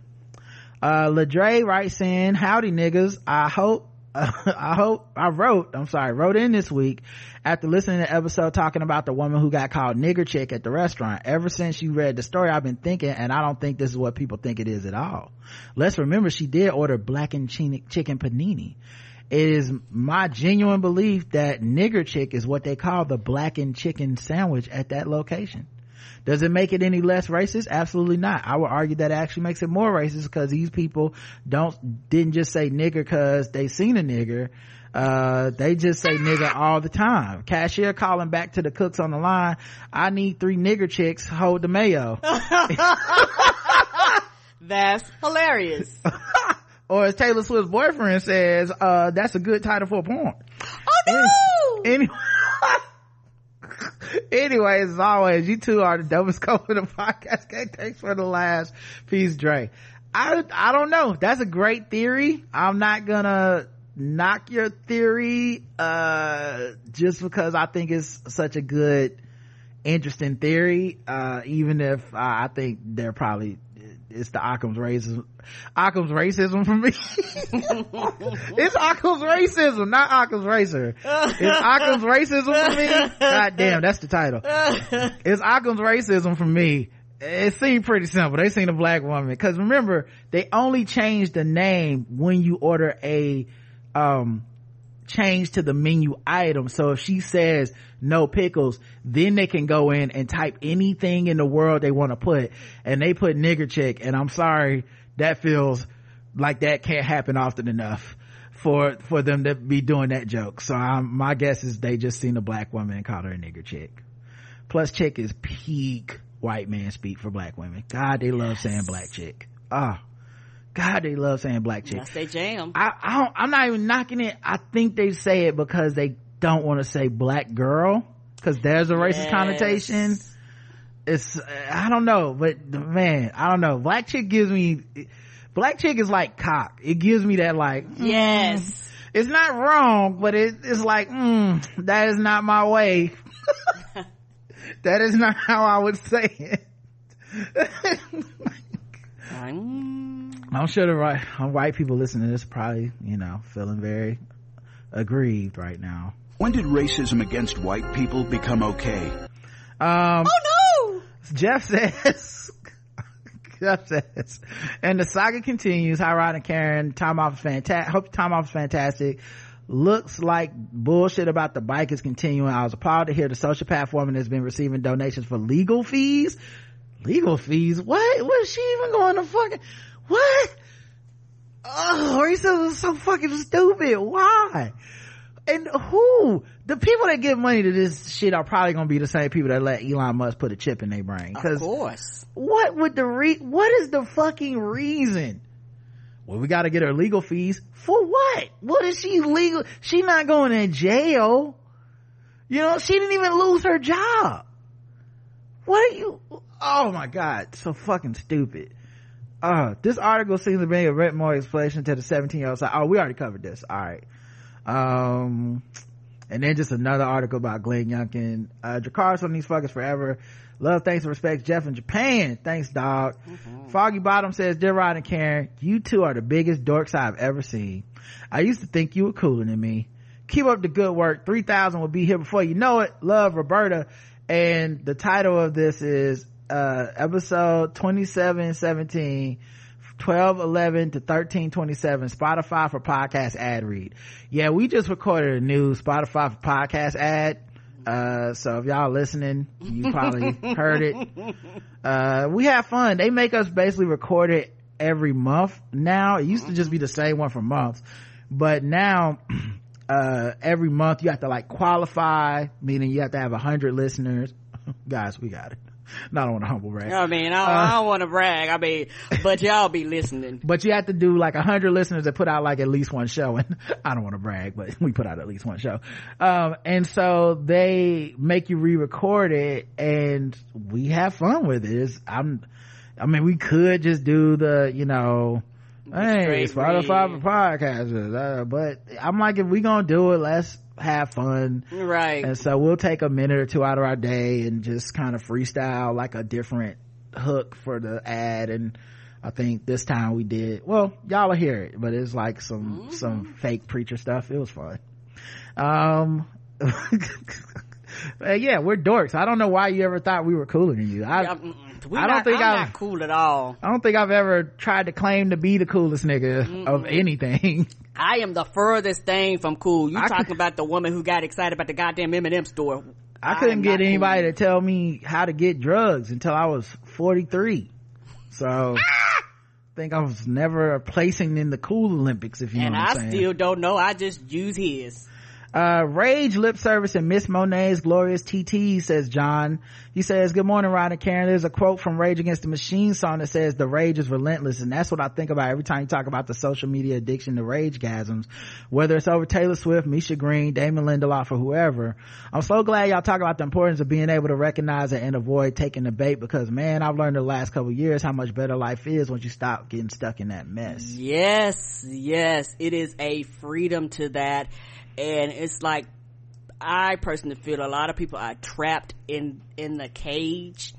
S2: uh ladre writes in howdy niggas i hope I hope I wrote, I'm sorry, wrote in this week after listening to the episode talking about the woman who got called nigger chick at the restaurant. Ever since you read the story, I've been thinking, and I don't think this is what people think it is at all. Let's remember she did order blackened chicken panini. It is my genuine belief that nigger chick is what they call the blackened chicken sandwich at that location. Does it make it any less racist? Absolutely not. I would argue that it actually makes it more racist because these people don't, didn't just say nigger cause they seen a nigger. Uh, they just say nigger all the time. Cashier calling back to the cooks on the line. I need three nigger chicks. Hold the mayo. [laughs]
S3: That's hilarious. [laughs]
S2: or as Taylor Swift's boyfriend says, uh, that's a good title for a porn.
S3: Oh no! [laughs]
S2: Anyway, [laughs] anyways as always you two are the dumbest [laughs] couple in the podcast. Okay, thanks for the last piece dre. I i don't know. That's a great theory. I'm not gonna knock your theory uh just because i think it's such a good interesting theory. Uh even if uh, i think they're probably it's the Occam's racism. Occam's racism for me. [laughs] it's Occam's racism, not Occam's racer. It's Occam's racism for me. God damn, that's the title. It's Occam's racism for me. It seemed pretty simple. They seen a black woman. Cause remember, they only change the name when you order a, um, change to the menu item. So if she says no pickles, then they can go in and type anything in the world they want to put and they put nigger chick. And I'm sorry, that feels like that can't happen often enough for, for them to be doing that joke. So I'm, my guess is they just seen a black woman and called her a nigger chick. Plus chick is peak white man speak for black women. God, they love yes. saying black chick. Ah. Oh God, they love saying black chick.
S3: That's they jam.
S2: I, I don't, I'm not even knocking it. I think they say it because they don't want to say black girl because there's a racist yes. connotation. It's, I don't know, but man, I don't know. Black chick gives me, black chick is like cock. It gives me that like,
S3: mm, yes.
S2: It's not wrong, but it, it's like, mm, that is not my way. [laughs] that is not how I would say it. [laughs] I'm sure the right, white people listening to this probably, you know, feeling very aggrieved right now.
S8: When did racism against white people become okay?
S2: Um,
S3: oh no!
S2: Jeff says, [laughs] Jeff says, and the saga continues. Hi, Rod and Karen. Time off is fantastic. Hope time off is fantastic. Looks like bullshit about the bike is continuing. I was appalled to hear the sociopath woman has been receiving donations for legal fees. Legal fees? What? What is she even going to fucking? What oh racism is so fucking stupid why and who the people that give money to this shit are probably gonna be the same people that let Elon Musk put a chip in their brain.
S3: Of course.
S2: What would the re- what is the fucking reason? Well, we gotta get her legal fees. For what? What is she legal? She not going to jail. You know, she didn't even lose her job. What are you? Oh my god, so fucking stupid uh this article seems to bring a bit more explanation to the 17 year old side oh we already covered this. All right. Um and then just another article about glenn youngkin. Uh Dracarys on these fuckers forever. Love thanks and respect jeff in japan. Thanks dog. Mm-hmm. foggy bottom says dear rod and karen you two are the biggest dorks i've ever seen. I used to think you were cooler than me. Keep up the good work. 3000 will be here before you know it. Love roberta. And the title of this is uh episode 2717 12 11 to 13 27 spotify for podcast ad read. Yeah we just recorded a new spotify for podcast ad. Uh so if y'all listening you probably [laughs] heard it. Uh we have fun. They make us basically record it every month now. It used to just be the same one for months but now [clears throat] uh every month you have to like qualify meaning you have to have a hundred listeners. [laughs] Guys we got it [laughs] not on a humble brag.
S3: I mean, I, uh, I don't want to brag. I mean, but y'all be listening. [laughs]
S2: But you have to do like a hundred listeners that put out like at least one show. And [laughs] I don't want to brag, but we put out at least one show. Um, and so they make you re-record it and we have fun with it. It's, I'm, I mean, we could just do the, you know, hey, Spotify for podcasters. Uh, but I'm like, if we gonna do it, let's have fun.
S3: Right.
S2: And so we'll take a minute or two out of our day and just kind of freestyle like a different hook for the ad and I think this time we did, well, y'all will hear it, but it's like some, mm-hmm. some fake preacher stuff. It was fun. Um, [laughs] yeah, we're dorks. I don't know why you ever thought we were cooler than you. I,
S3: yeah, we I don't not, think I'm I've, not cool at all.
S2: I don't think I've ever tried to claim to be the coolest nigga Mm-mm. of anything. [laughs]
S3: I am the furthest thing from cool. You I talking could, about the woman who got excited about the goddamn M&M store.
S2: I couldn't get anybody cool. to tell me how to get drugs until I was 43. So, I think I was never placing in the cool Olympics, if you
S3: and
S2: know what I'm saying.
S3: And I still don't know. I just use his.
S2: Uh, Rage lip service and Miss Monáe's glorious TT, says John. He says, good morning, Rod and Karen. There's a quote from Rage Against the Machine song that says, the rage is relentless. And that's what I think about every time you talk about the social media addiction to rage gasms. Whether it's over Taylor Swift, Misha Green, Damon Lindelof, or whoever. I'm so glad y'all talk about the importance of being able to recognize it and avoid taking the bait because man, I've learned the last couple years how much better life is once you stop getting stuck in that mess.
S3: Yes, yes. It is a freedom to that and it's like I personally feel a lot of people are trapped in in the cage.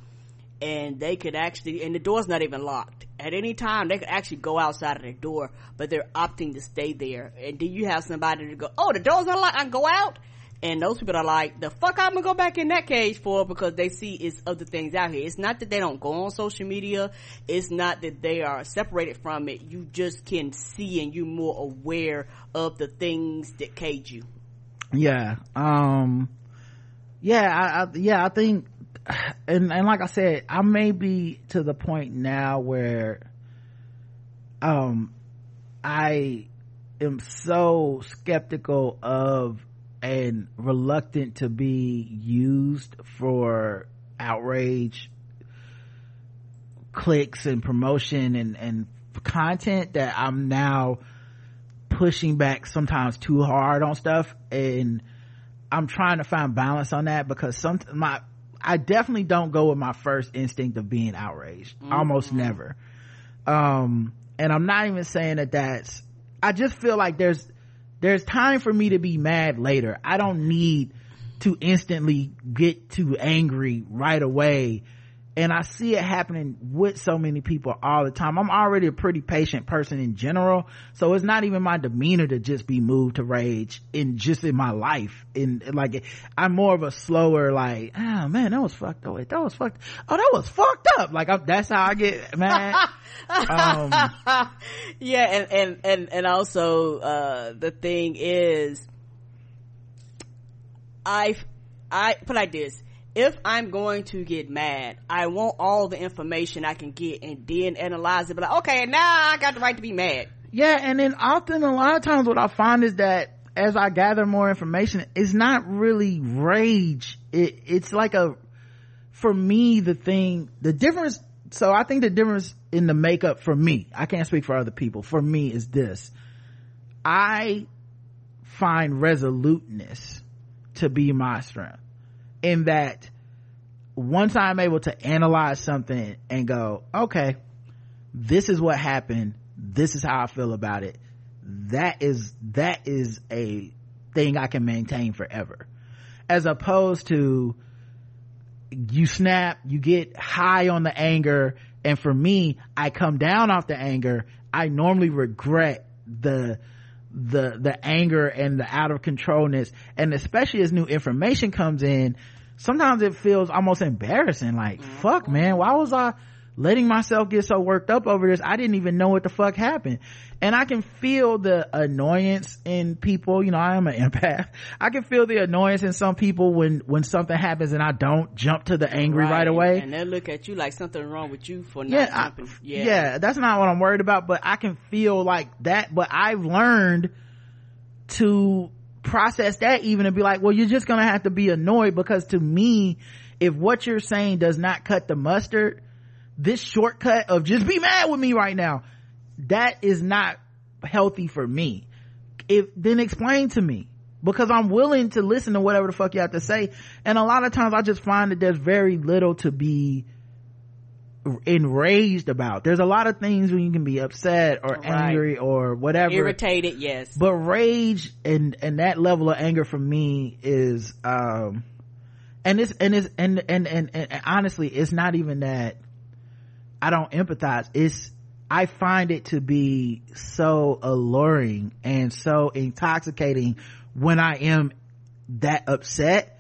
S3: And they could actually and the door's not even locked. At any time they could actually go outside of the door but they're opting to stay there. And do you have somebody to go oh the door's not locked i can go out and those people are like the fuck i'm gonna go back in that cage for because they see it's other things out here. It's not that they don't go on social media. It's not that they are separated from it. You just can see and you're more aware of the things that cage you.
S2: Yeah um yeah I, I yeah i think and and like i said i may be to the point now where um i am so skeptical of and reluctant to be used for outrage clicks and promotion and and content that i'm now pushing back sometimes too hard on stuff. And i'm trying to find balance on that because some my i definitely don't go with my first instinct of being outraged. Mm-hmm. almost never. Um and i'm not even saying that that's i just feel like there's there's time for me to be mad later. I don't need to instantly get too angry right away and I see it happening with so many people all the time. I'm already a pretty patient person in general, so it's not even my demeanor to just be moved to rage in just in my life. In like, I'm more of a slower, like, oh man, that was fucked up. That was fucked. Oh, that was fucked up. Like, I'm, that's how I get mad. [laughs]
S3: um, [laughs] yeah, and and and and also uh, the thing is, I I put like this if I'm going to get mad, I want all the information I can get and then analyze it. But like, okay, now I got the right to be mad.
S2: Yeah, and then often a lot of times what I find is that as I gather more information, it's not really rage. It, it's like a, for me, the thing, the difference, so I think the difference in the makeup for me, I can't speak for other people, for me is this. I find resoluteness to be my strength in that once I'm able to analyze something and go, okay, this is what happened. This is how I feel about it. That is, that is a thing I can maintain forever. As opposed to you snap, you get high on the anger. And for me, I come down off the anger. I normally regret the, the the anger and the out of controlness and especially as new information comes in sometimes it feels almost embarrassing like mm-hmm. fuck man why was i letting myself get so worked up over this i didn't even know what the fuck happened. And i can feel the annoyance in people you know i am an [laughs] empath. I can feel the annoyance in some people when when something happens and i don't jump to the angry right, right away.
S3: and they look at you like something wrong with you for not yeah, jumping. I,
S2: yeah. yeah that's not what i'm worried about but i can feel like that but i've learned to process that even and be like, well, you're just gonna have to be annoyed because to me, if what you're saying does not cut the mustard, this shortcut of just be mad with me right now, that is not healthy for me. If, then explain to me because I'm willing to listen to whatever the fuck you have to say. And a lot of times I just find that there's very little to be enraged about. There's a lot of things when you can be upset or right. angry or whatever.
S3: Irritated, yes.
S2: But rage and, and that level of anger for me is, um, and it's, and it's, and, and, and, and honestly, it's not even that i don't empathize. It's i find it to be so alluring and so intoxicating when i am that upset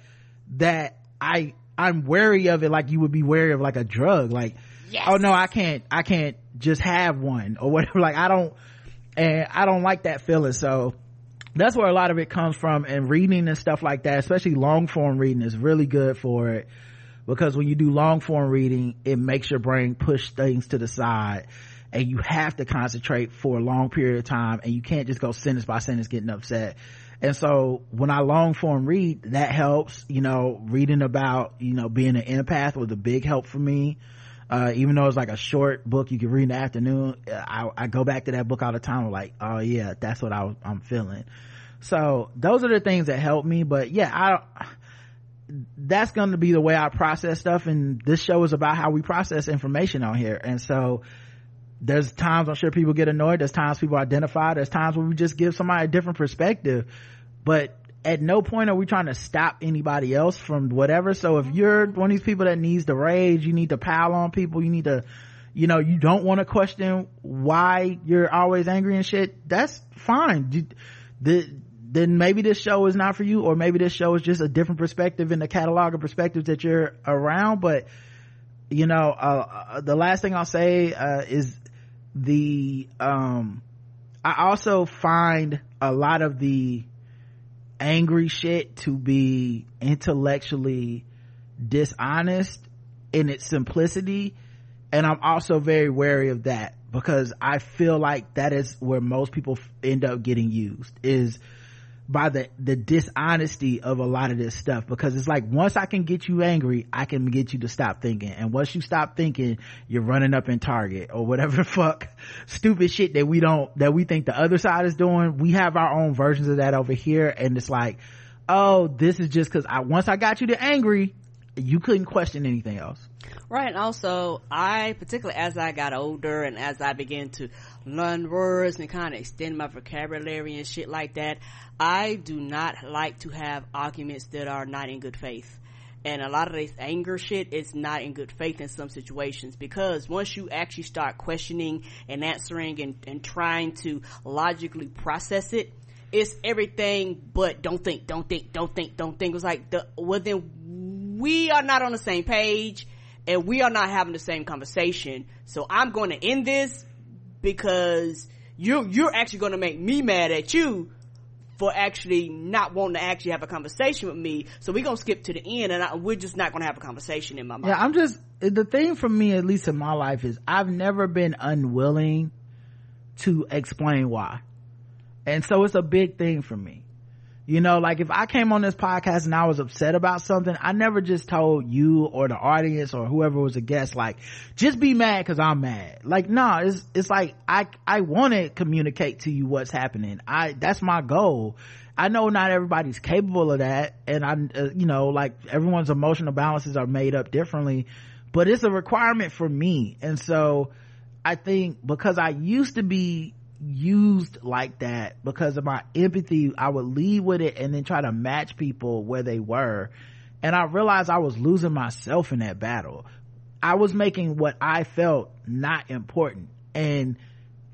S2: that i i'm wary of it like you would be wary of like a drug. Like yes. oh no i can't i can't just have one or whatever. [laughs] Like i don't and i don't like that feeling. So that's where a lot of it comes from and reading and stuff like that especially long form reading is really good for it because when you do long form reading it makes your brain push things to the side. And you have to concentrate for a long period of time and you can't just go sentence by sentence getting upset. And so when i long form read that helps you know reading about you know being an empath was a big help for me. Uh, even though it's like a short book you can read in the afternoon I, I go back to that book all the time. I'm like oh yeah that's what I, i'm feeling. So those are the things that help me. But yeah i that's going to be the way i process stuff and this show is about how we process information on here. And so there's times i'm sure people get annoyed there's times people identify there's times where we just give somebody a different perspective. But at no point are we trying to stop anybody else from whatever. So if you're one of these people that needs to rage you need to pile on people you need to you know you don't want to question why you're always angry and shit that's fine. The then maybe this show is not for you or maybe this show is just a different perspective in the catalog of perspectives that you're around but you know uh, uh, the last thing i'll say uh, is the um i also find a lot of the angry shit to be intellectually dishonest in its simplicity and i'm also very wary of that because i feel like that is where most people end up getting used is by the the dishonesty of a lot of this stuff because it's like once I can get you angry, I can get you to stop thinking. And once you stop thinking, you're running up in Target or whatever [laughs] fuck stupid shit that we don't that we think the other side is doing. We have our own versions of that over here and it's like, oh, this is just cuz I once I got you to angry, you couldn't question anything else.
S3: Right. And also, I, particularly as I got older and as I began to learn words and kind of extend my vocabulary and shit like that, I do not like to have arguments that are not in good faith. And a lot of this anger shit is not in good faith in some situations because once you actually start questioning and answering and, and trying to logically process it, it's everything but don't think, don't think, don't think, don't think. It's like the, well then we are not on the same page and we are not having the same conversation. So I'm going to end this because you're, you're actually going to make me mad at you for actually not wanting to actually have a conversation with me. So we're gonna skip to the end, and I, we're just not gonna have a conversation in my mind.
S2: Yeah, I'm just the thing for me, at least in my life, is I've never been unwilling to explain why, and so it's a big thing for me. You know, like if I came on this podcast and I was upset about something, I never just told you or the audience or whoever was a guest, like, just be mad cause I'm mad. Like, no, it's, it's like, I, I want to communicate to you what's happening. I, that's my goal. I know not everybody's capable of that. And I, uh, you know, like everyone's emotional balances are made up differently, but it's a requirement for me. And so I think because I used to be used like that because of my empathy i would lead with it and then try to match people where they were. And i realized i was losing myself in that battle. I was making what i felt not important. And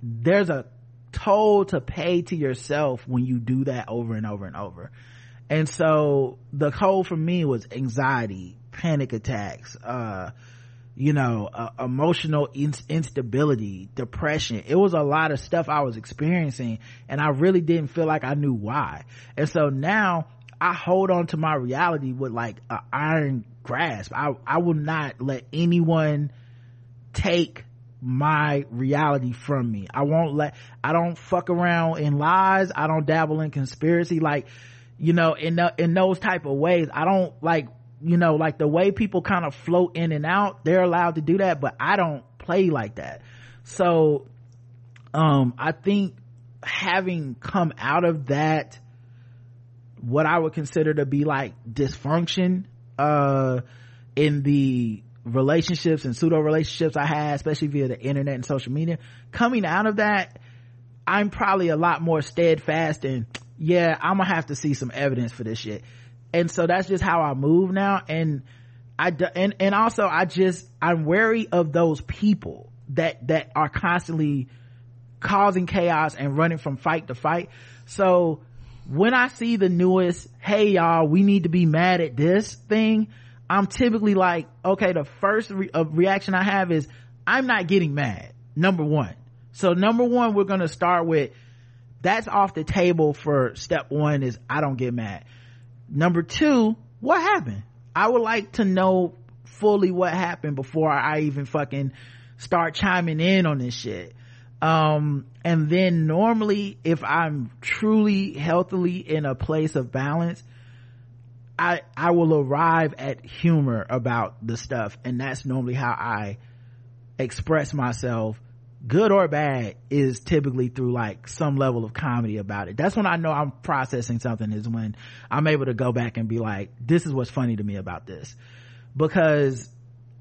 S2: there's a toll to pay to yourself when you do that over and over and over. And so the toll for me was anxiety panic attacks uh you know uh, emotional in- instability depression. It was a lot of stuff i was experiencing and i really didn't feel like i knew why. And so now i hold on to my reality with like an iron grasp. I i will not let anyone take my reality from me. I won't let i don't fuck around in lies. I don't dabble in conspiracy. Like you know in the, in those type of ways i don't like you know like the way people kind of float in and out they're allowed to do that but i don't play like that. So um i think having come out of that what i would consider to be like dysfunction uh in the relationships and pseudo relationships i had especially via the internet and social media coming out of that i'm probably a lot more steadfast and yeah i'm gonna have to see some evidence for this shit and so that's just how i move now and I and and also I just I'm wary of those people that that are constantly causing chaos and running from fight to fight. So when I see the newest, hey y'all, we need to be mad at this thing, I'm typically like, okay, the first re- uh, reaction I have is I'm not getting mad. Number one. So number one, we're to start with that's off the table for step one is I don't get mad. Number two, what happened? I would like to know fully what happened before I even fucking start chiming in on this shit. Um, and then normally if I'm truly healthily in a place of balance, I, I will arrive at humor about the stuff. And that's normally how I express myself good or bad is typically through like some level of comedy about it. That's when I know I'm processing something is when I'm able to go back and be like, this is what's funny to me about this. Because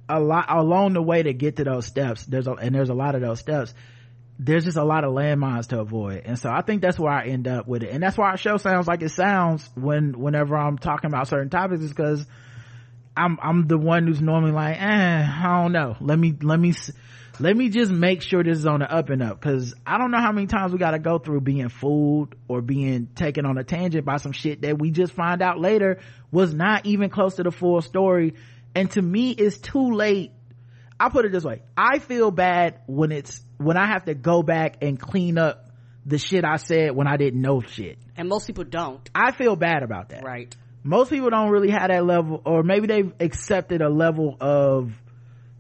S2: a lot along the way to get to those steps, there's a, and there's a lot of those steps, there's just a lot of landmines to avoid. And so I think that's where I end up with it. And that's why our show sounds like it sounds when, whenever I'm talking about certain topics is because I'm, I'm the one who's normally like, eh, I don't know. Let me, let me, let me just make sure this is on the up and up because I don't know how many times we got to go through being fooled or being taken on a tangent by some shit that we just find out later was not even close to the full story. And to me, it's too late. I'll put it this way. I feel bad when it's, when I have to go back and clean up the shit I said when I didn't know shit.
S3: And most people don't.
S2: I feel bad about that.
S3: Right.
S2: Most people don't really have that level, or maybe they've accepted a level of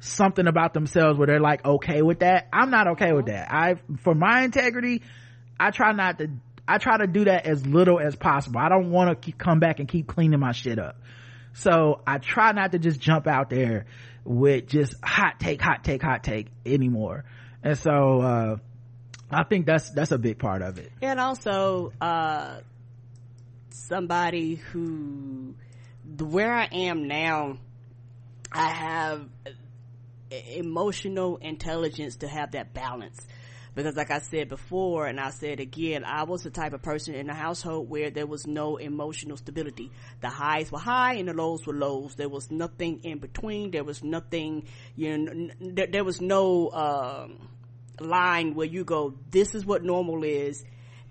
S2: something about themselves where they're like okay with that. I'm not okay with that. I for my integrity i try not to i try to do that as little as possible. I don't want to come back and keep cleaning my shit up. So i try not to just jump out there with just hot take hot take hot take anymore. And so uh i think that's that's a big part of it.
S3: And also uh somebody who where i am now i have emotional intelligence to have that balance because like I said before and I said again, I was the type of person in a household where there was no emotional stability. The highs were high and the lows were lows. There was nothing in between. There was nothing, you know, there, there was no, um, line where you go, this is what normal is.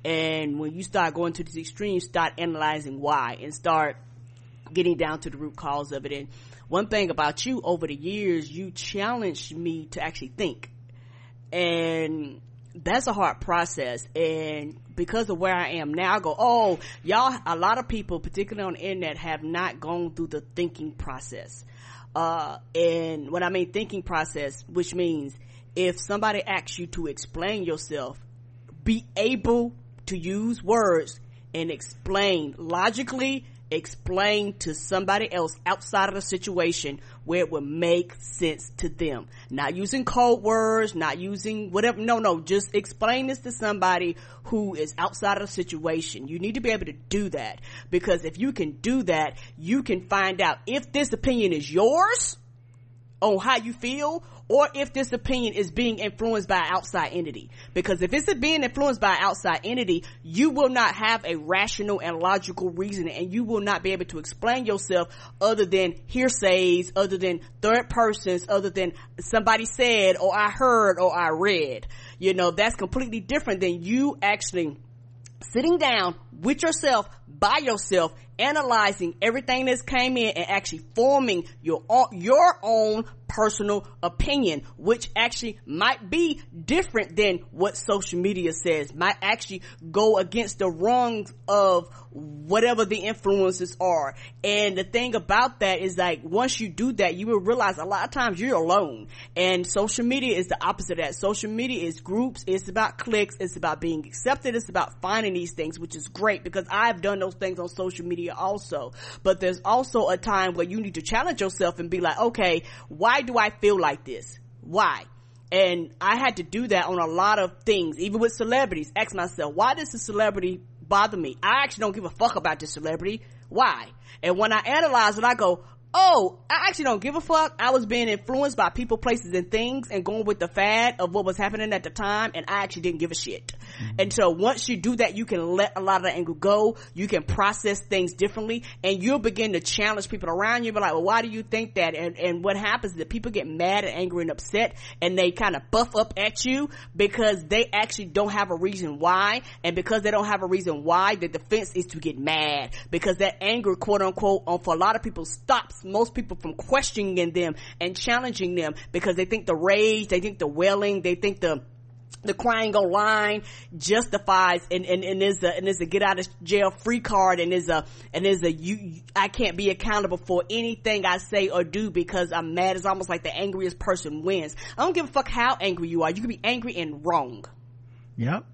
S3: And when you start going to these extremes, start analyzing why and start getting down to the root cause of it. And one thing about you over the years, you challenged me to actually think. And that's a hard process. And because of where I am now, I go, oh, y'all, a lot of people, particularly on the internet, have not gone through the thinking process. Uh, and what I mean thinking process, which means if somebody asks you to explain yourself, be able to use words and explain logically explain to somebody else outside of the situation where it would make sense to them. Not using code words, not using whatever. No, no, just explain this to somebody who is outside of the situation. You need to be able to do that because if you can do that, you can find out if this opinion is yours on how you feel or if this opinion is being influenced by an outside entity. Because if it's being influenced by an outside entity, you will not have a rational and logical reason and you will not be able to explain yourself other than hearsays, other than third persons, other than somebody said or I heard or I read. You know, that's completely different than you actually sitting down with yourself by yourself analyzing everything that's came in and actually forming your own, your own personal opinion, which actually might be different than what social media says, might actually go against the wrongs of whatever the influences are. And the thing about that is like, once you do that, you will realize a lot of times you're alone. And social media is the opposite of that. Social media is groups, it's about clicks, it's about being accepted, it's about finding these things, which is great because I've done those things on social media also. But there's also a time where you need to challenge yourself and be like, okay, why do I feel like this? Why? And I had to do that on a lot of things, even with celebrities. Ask myself, why does a celebrity bother me? I actually don't give a fuck about this celebrity. Why? And when I analyze it, I go, oh, I actually don't give a fuck. I was being influenced by people, places, and things and going with the fad of what was happening at the time, and I actually didn't give a shit. Mm-hmm. And so once you do that, you can let a lot of the anger go. You can process things differently, and you'll begin to challenge people around you. Be like, well, why do you think that? And, and what happens is that people get mad and angry and upset, and they kind of buff up at you because they actually don't have a reason why, and because they don't have a reason why, the defense is to get mad because that anger, quote unquote, on for a lot of people stops most people from questioning them and challenging them because they think the rage, they think the wailing, they think the the crying online justifies and, and, and is a, and is a get out of jail free card and is a, and is a, you, I can't be accountable for anything I say or do because I'm mad. It's almost like the angriest person wins. I don't give a fuck how angry you are. You can be angry and wrong.
S2: Yep.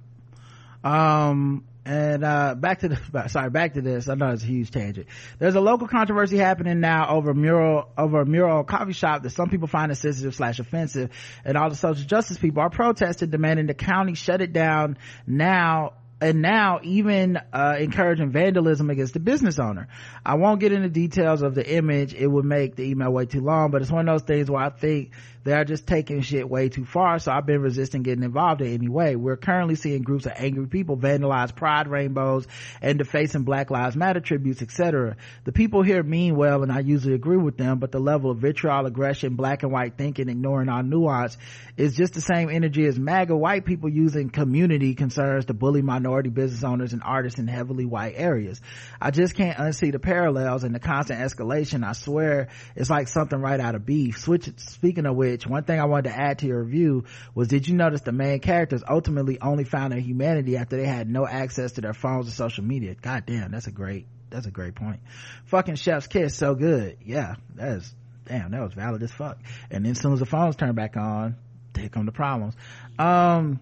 S2: Um, and uh, back to the [laughs] sorry back to this i know it's a huge tangent there's a local controversy happening now over a mural over a mural coffee shop that some people find insensitive slash offensive and all the social justice people are protesting demanding the county shut it down now and now even uh, encouraging vandalism against the business owner. I won't get into details of the image; it would make the email way too long. But it's one of those things where I think they're just taking shit way too far. So I've been resisting getting involved in any way. We're currently seeing groups of angry people vandalize pride rainbows and defacing Black Lives Matter tributes, etc. The people here mean well, and I usually agree with them. But the level of vitriol, aggression, black and white thinking, ignoring our nuance, is just the same energy as MAGA white people using community concerns to bully minority business owners and artists in heavily white areas. I just can't unsee the parallels and the constant escalation. I swear it's like something right out of beef. Switch, speaking of which, one thing I wanted to add to your review was did you notice the main characters ultimately only found their humanity after they had no access to their phones or social media? God damn, that's a great, that's a great point. Fucking Chef's Kiss, so good. Yeah, that is, damn, that was valid as fuck. And then as soon as the phones turn back on, here come the problems. Um,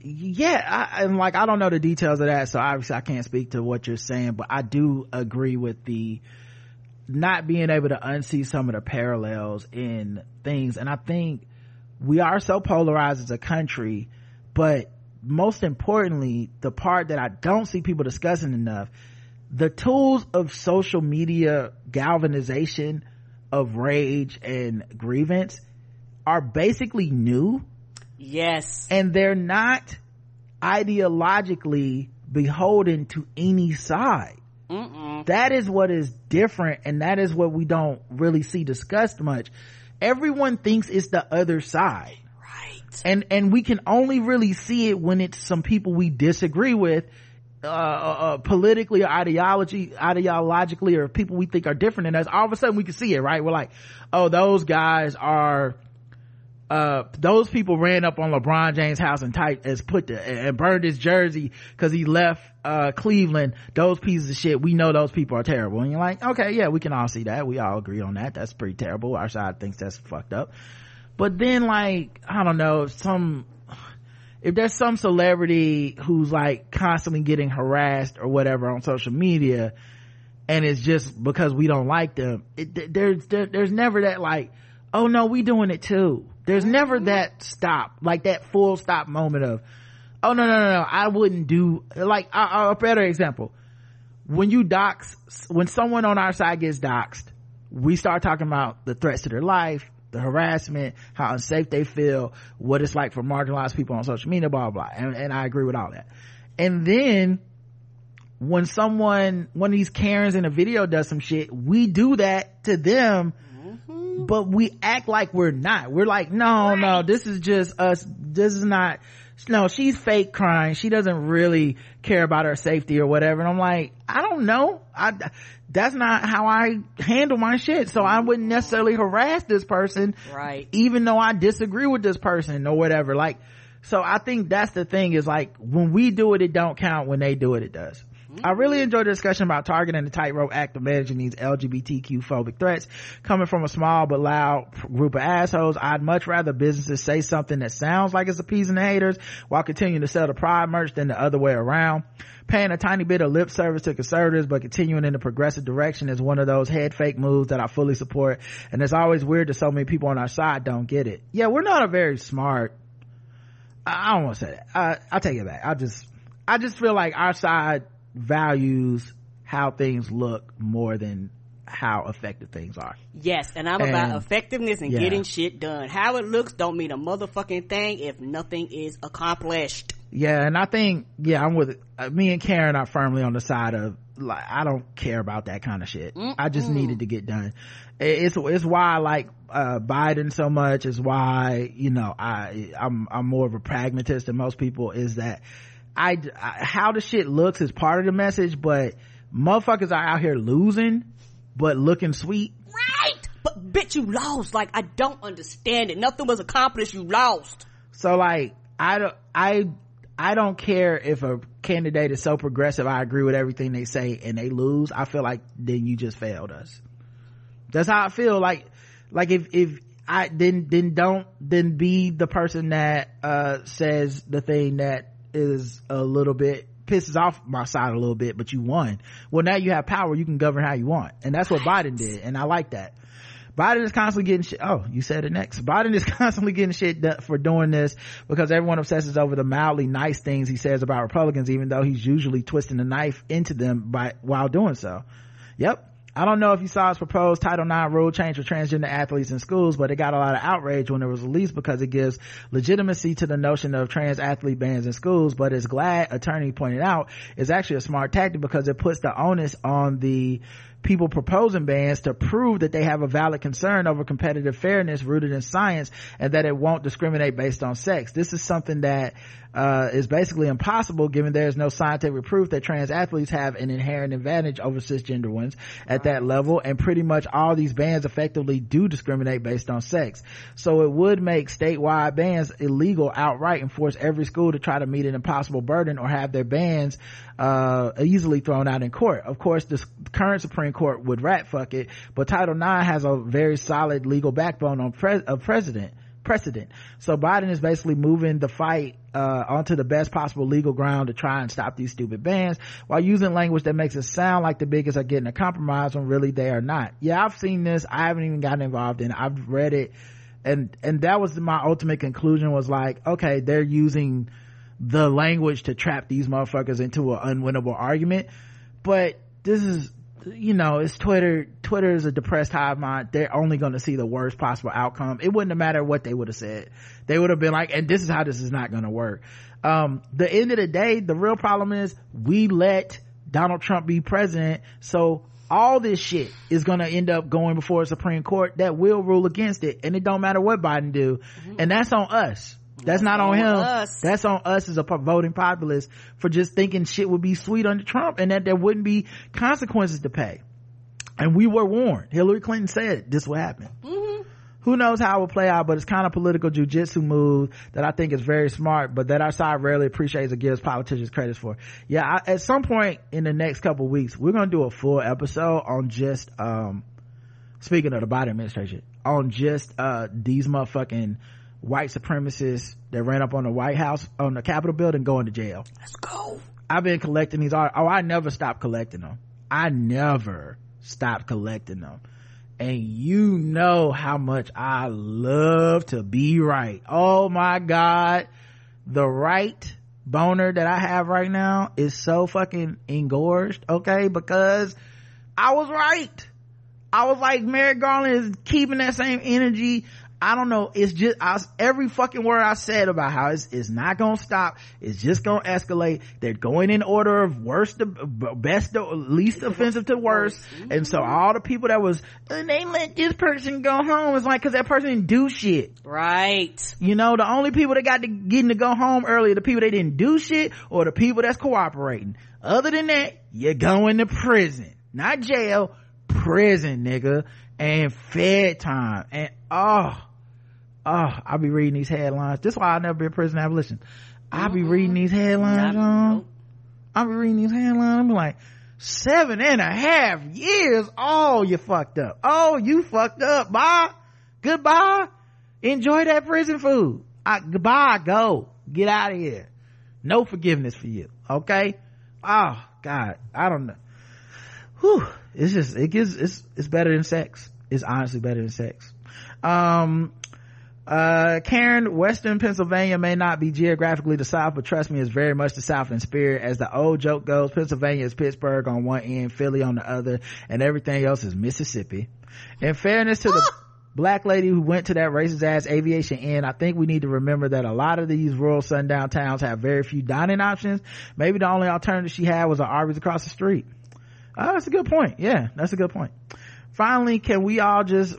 S2: yeah, I, and like I don't know the details of that, so obviously I can't speak to what you're saying, but I do agree with the not being able to unsee some of the parallels in things. And I think we are so polarized as a country, but most importantly, the part that I don't see people discussing enough, the tools of social media galvanization of rage and grievance are basically new.
S3: Yes.
S2: And they're not ideologically beholden to any side. That is what is different and that is what we don't really see discussed much. Everyone thinks it's the other side.
S3: Right.
S2: And, and we can only really see it when it's some people we disagree with, uh, uh, uh politically or ideology, ideologically or people we think are different than us. All of a sudden we can see it, right? We're like, oh, those guys are, uh, those people ran up on LeBron James' house and tight as put the, and burned his jersey because he left uh, Cleveland. Those pieces of shit, we know those people are terrible. And you're like, okay, yeah, we can all see that. We all agree on that. That's pretty terrible. Our side thinks that's fucked up. But then, like, I don't know, some if there's some celebrity who's like constantly getting harassed or whatever on social media, and it's just because we don't like them, it, there's there, there's never that like, oh no, we doing it too there's never that stop, like that full stop moment of, oh no, no, no, no, I wouldn't do, like, a, a better example. When you dox, when someone on our side gets doxed, we start talking about the threats to their life, the harassment, how unsafe they feel, what it's like for marginalized people on social media, blah, blah, blah. And, and I agree with all that. And then, when someone, one of these Karens in a video does some shit, we do that to them mm-hmm. But we act like we're not. We're like, no, right. no, this is just us. This is not, no, she's fake crying. She doesn't really care about her safety or whatever. And I'm like, I don't know. I, that's not how I handle my shit. So I wouldn't necessarily harass this person.
S3: Right.
S2: Even though I disagree with this person or whatever. Like, so I think that's the thing is like, when we do it, it don't count. When they do it, it does. I really enjoyed the discussion about targeting the tightrope act of managing these LGBTQ phobic threats coming from a small but loud group of assholes. I'd much rather businesses say something that sounds like it's appeasing the haters while continuing to sell the pride merch than the other way around. Paying a tiny bit of lip service to conservatives but continuing in the progressive direction is one of those head fake moves that I fully support. And it's always weird that so many people on our side don't get it. Yeah, we're not a very smart I don't want to say that. I, I'll take it back. I just, I just feel like our side values how things look more than how effective things are.
S3: Yes, and I'm
S2: And-
S3: about effectiveness and
S2: yeah.
S3: getting shit done. How it looks don't mean a motherfucking thing if nothing is accomplished.
S2: Yeah, and I think yeah, I'm with uh, me and Karen are firmly on the side of like I don't care about that kind of shit. I just needed to get done. It's it's why I like uh, Biden so much. Is why you know I I'm I'm more of a pragmatist than most people. Is that I, I how the shit looks is part of the message, but motherfuckers are out here losing, but looking sweet.
S3: Right. But bitch, you lost. Like I don't understand it. Nothing was accomplished. You lost.
S2: So like I don't I I don't care if a candidate is so progressive. I agree with everything they say and they lose. I feel like then you just failed us. That's how I feel. Like like if if I then then don't then be the person that uh says the thing that is a little bit pisses off my side a little bit, but you won. Well now you have power, you can govern how you want. And that's what Biden did, and I like that. Biden is constantly getting shit. Oh, you said it next. Biden is [laughs] constantly getting shit for doing this because everyone obsesses over the mildly nice things he says about Republicans, even though he's usually twisting the knife into them by while doing so. Yep. I don't know if you saw his proposed Title IX rule change for transgender athletes in schools, but it got a lot of outrage when it was released because it gives legitimacy to the notion of trans athlete bans in schools. But as GLAAD attorney pointed out, is actually a smart tactic because it puts the onus on the people proposing bans to prove that they have a valid concern over competitive fairness rooted in science and that it won't discriminate based on sex. This is something that uh, is basically impossible given there is no scientific proof that trans athletes have an inherent advantage over cisgender ones at that level and pretty much all these bans effectively do discriminate based on sex. So it would make statewide bans illegal outright and force every school to try to meet an impossible burden or have their bans uh, easily thrown out in court. Of course, the current Supreme Court would rat fuck it, but Title IX has a very solid legal backbone on pre- of president precedent. So Biden is basically moving the fight uh, onto the best possible legal ground to try and stop these stupid bans while using language that makes it sound like the biggest are getting a compromise when really they are not. Yeah, I've seen this. I haven't even gotten involved in it. I've read it and and that was my ultimate conclusion was like, okay, they're using the language to trap these motherfuckers into an unwinnable argument. But this is you know, it's Twitter. Twitter is a depressed hive mind. They're only going to see the worst possible outcome. It wouldn't have mattered what they would have said. They would have been like, and this is how this is not going to work. Um, the end of the day, the real problem is we let Donald Trump be president. So all this shit is going to end up going before a Supreme Court that will rule against it. And it don't matter what Biden do. And that's on us. That's, not on
S3: on
S2: him.
S3: us.
S2: That's on us as a voting populace for just thinking shit would be sweet under Trump and that there wouldn't be consequences to pay. And we were warned. Hillary Clinton said this would happen. Who knows how it will play out, but it's kind of political jujitsu move that I think is very smart, but that our side rarely appreciates or gives politicians credit for. Yeah, I, at some point in the next couple weeks, we're going to do a full episode on just, um, speaking of the Biden administration, on just, uh, these motherfucking white supremacists that ran up on the White House, on the Capitol building going to jail.
S3: Let's go.
S2: I've been collecting these art. Oh, I never stopped collecting them. I never stopped collecting them. And you know how much I love to be right. Oh my God. The right boner that I have right now is so fucking engorged. Okay. Because I was right. I was like, Merrick Garland is keeping that same energy. I don't know. It's just I, every fucking word I said about how it's, it's not gonna stop. It's just gonna escalate. They're going in order of worst to best to least offensive to worst. And so all the people that was "Uh, they let this person go home is like because that person didn't do shit.
S3: Right.
S2: You know, the only people that got to getting to go home early are the people that didn't do shit or the people that's cooperating. Other than that, you're going to prison, not jail, prison, nigga, and fed time. And oh, Ah, oh, I'll be reading these headlines. This is why I'll never be a prison abolition. I'll be reading these headlines, on. I'll be reading these headlines. I'm like, seven and a half years. Oh, you fucked up. Oh, you fucked up. Bye. Goodbye. Enjoy that prison food. I, goodbye. Go. Get out of here. No forgiveness for you. Okay. Oh, God. I don't know. Whew. It's just, it gives, it's, it's better than sex. It's honestly better than sex. Um, Uh, Karen, Western Pennsylvania may not be geographically the South, but trust me, it's very much the South in spirit. As the old joke goes, Pennsylvania is Pittsburgh on one end, Philly on the other, and everything else is Mississippi. In fairness to the black lady who went to that racist ass aviation inn, I think we need to remember that a lot of these rural sundown towns have very few dining options. Maybe the only alternative she had was an Arby's across the street. Oh, that's a good point. Yeah, that's a good point. Finally, can we all just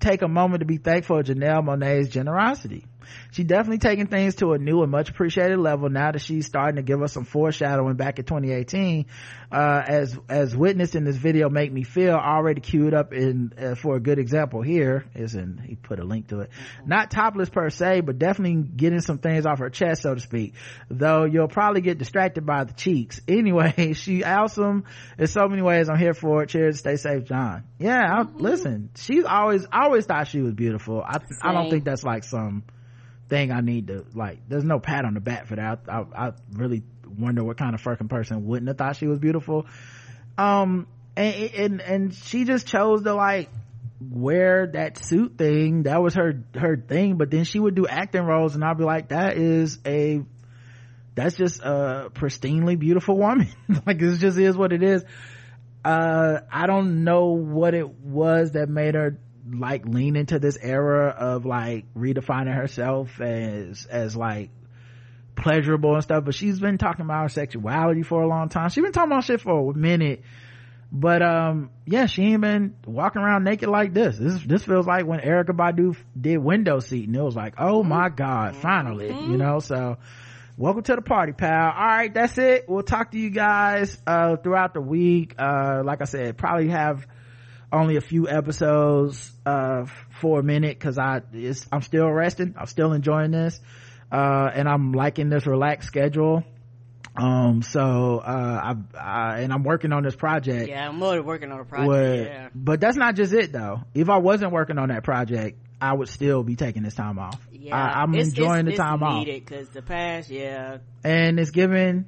S2: take a moment to be thankful for Janelle Monáe's generosity? She's definitely taking things to a new and much appreciated level now that she's starting to give us some foreshadowing back in 2018. Uh, as, as witnessed in this video make me feel already queued up in, uh, for a good example here is in, he put a link to it. Not topless per se, but definitely getting some things off her chest, so to speak. Though you'll probably get distracted by the cheeks. [laughs] Anyway, she awesome in so many ways. I'm here for it. Cheers. Stay safe, John. Yeah, I, listen, she's always, I always thought she was beautiful. I, I don't think that's like some, thing I need to like. There's no pat on the back for that. I, I, I really wonder what kind of fucking person wouldn't have thought she was beautiful. Um, and and and she just chose to like wear that suit thing. That was her her thing. But then she would do acting roles, and I'd be like, that is a that's just a pristinely beautiful woman. [laughs] like this just is what it is. Uh, I don't know what it was that made her like lean into this era of like redefining herself as as like pleasurable and stuff but she's been talking about her sexuality for a long time. She's been talking about shit for a minute but um yeah she ain't been walking around naked like this. This this feels like when Erykah Badu did window seat and it was like oh my god finally you know? So welcome to the party pal. All right that's it. We'll talk to you guys uh throughout the week. Uh like i said probably have only a few episodes uh for a minute because i it's, i'm still resting. I'm still enjoying this. Uh and i'm liking this relaxed schedule. Um so uh I, I and i'm working on this project.
S3: Yeah, I'm more working on a project.
S2: What-
S3: Yeah.
S2: but that's not just it though. If i wasn't working on that project i would still be taking this time off.
S3: Yeah,
S2: I, i'm
S3: it's-
S2: enjoying
S3: it's,
S2: the time
S3: it's
S2: off.
S3: needed because the past, yeah,
S2: and it's giving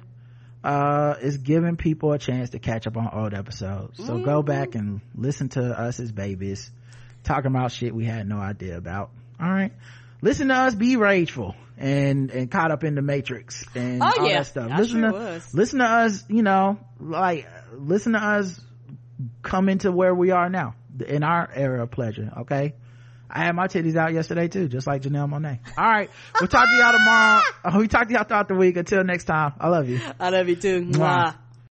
S2: uh it's giving people a chance to catch up on old episodes so go
S3: Mm-hmm.
S2: back and listen to us as babies talking about shit we had no idea about all right listen to us be rageful and and caught up in the matrix and
S3: Oh,
S2: all
S3: yeah.
S2: that stuff
S3: I
S2: listen
S3: sure
S2: to
S3: was.
S2: listen to us you know like listen to us come into where we are now in our era of pleasure okay I had my titties out yesterday too, just like Janelle Monáe. All right. We'll talk to y'all tomorrow. Uh, [laughs] We talk to y'all throughout the week. Until next time. I love you.
S3: I love you too.
S2: Mwah.
S3: Mwah.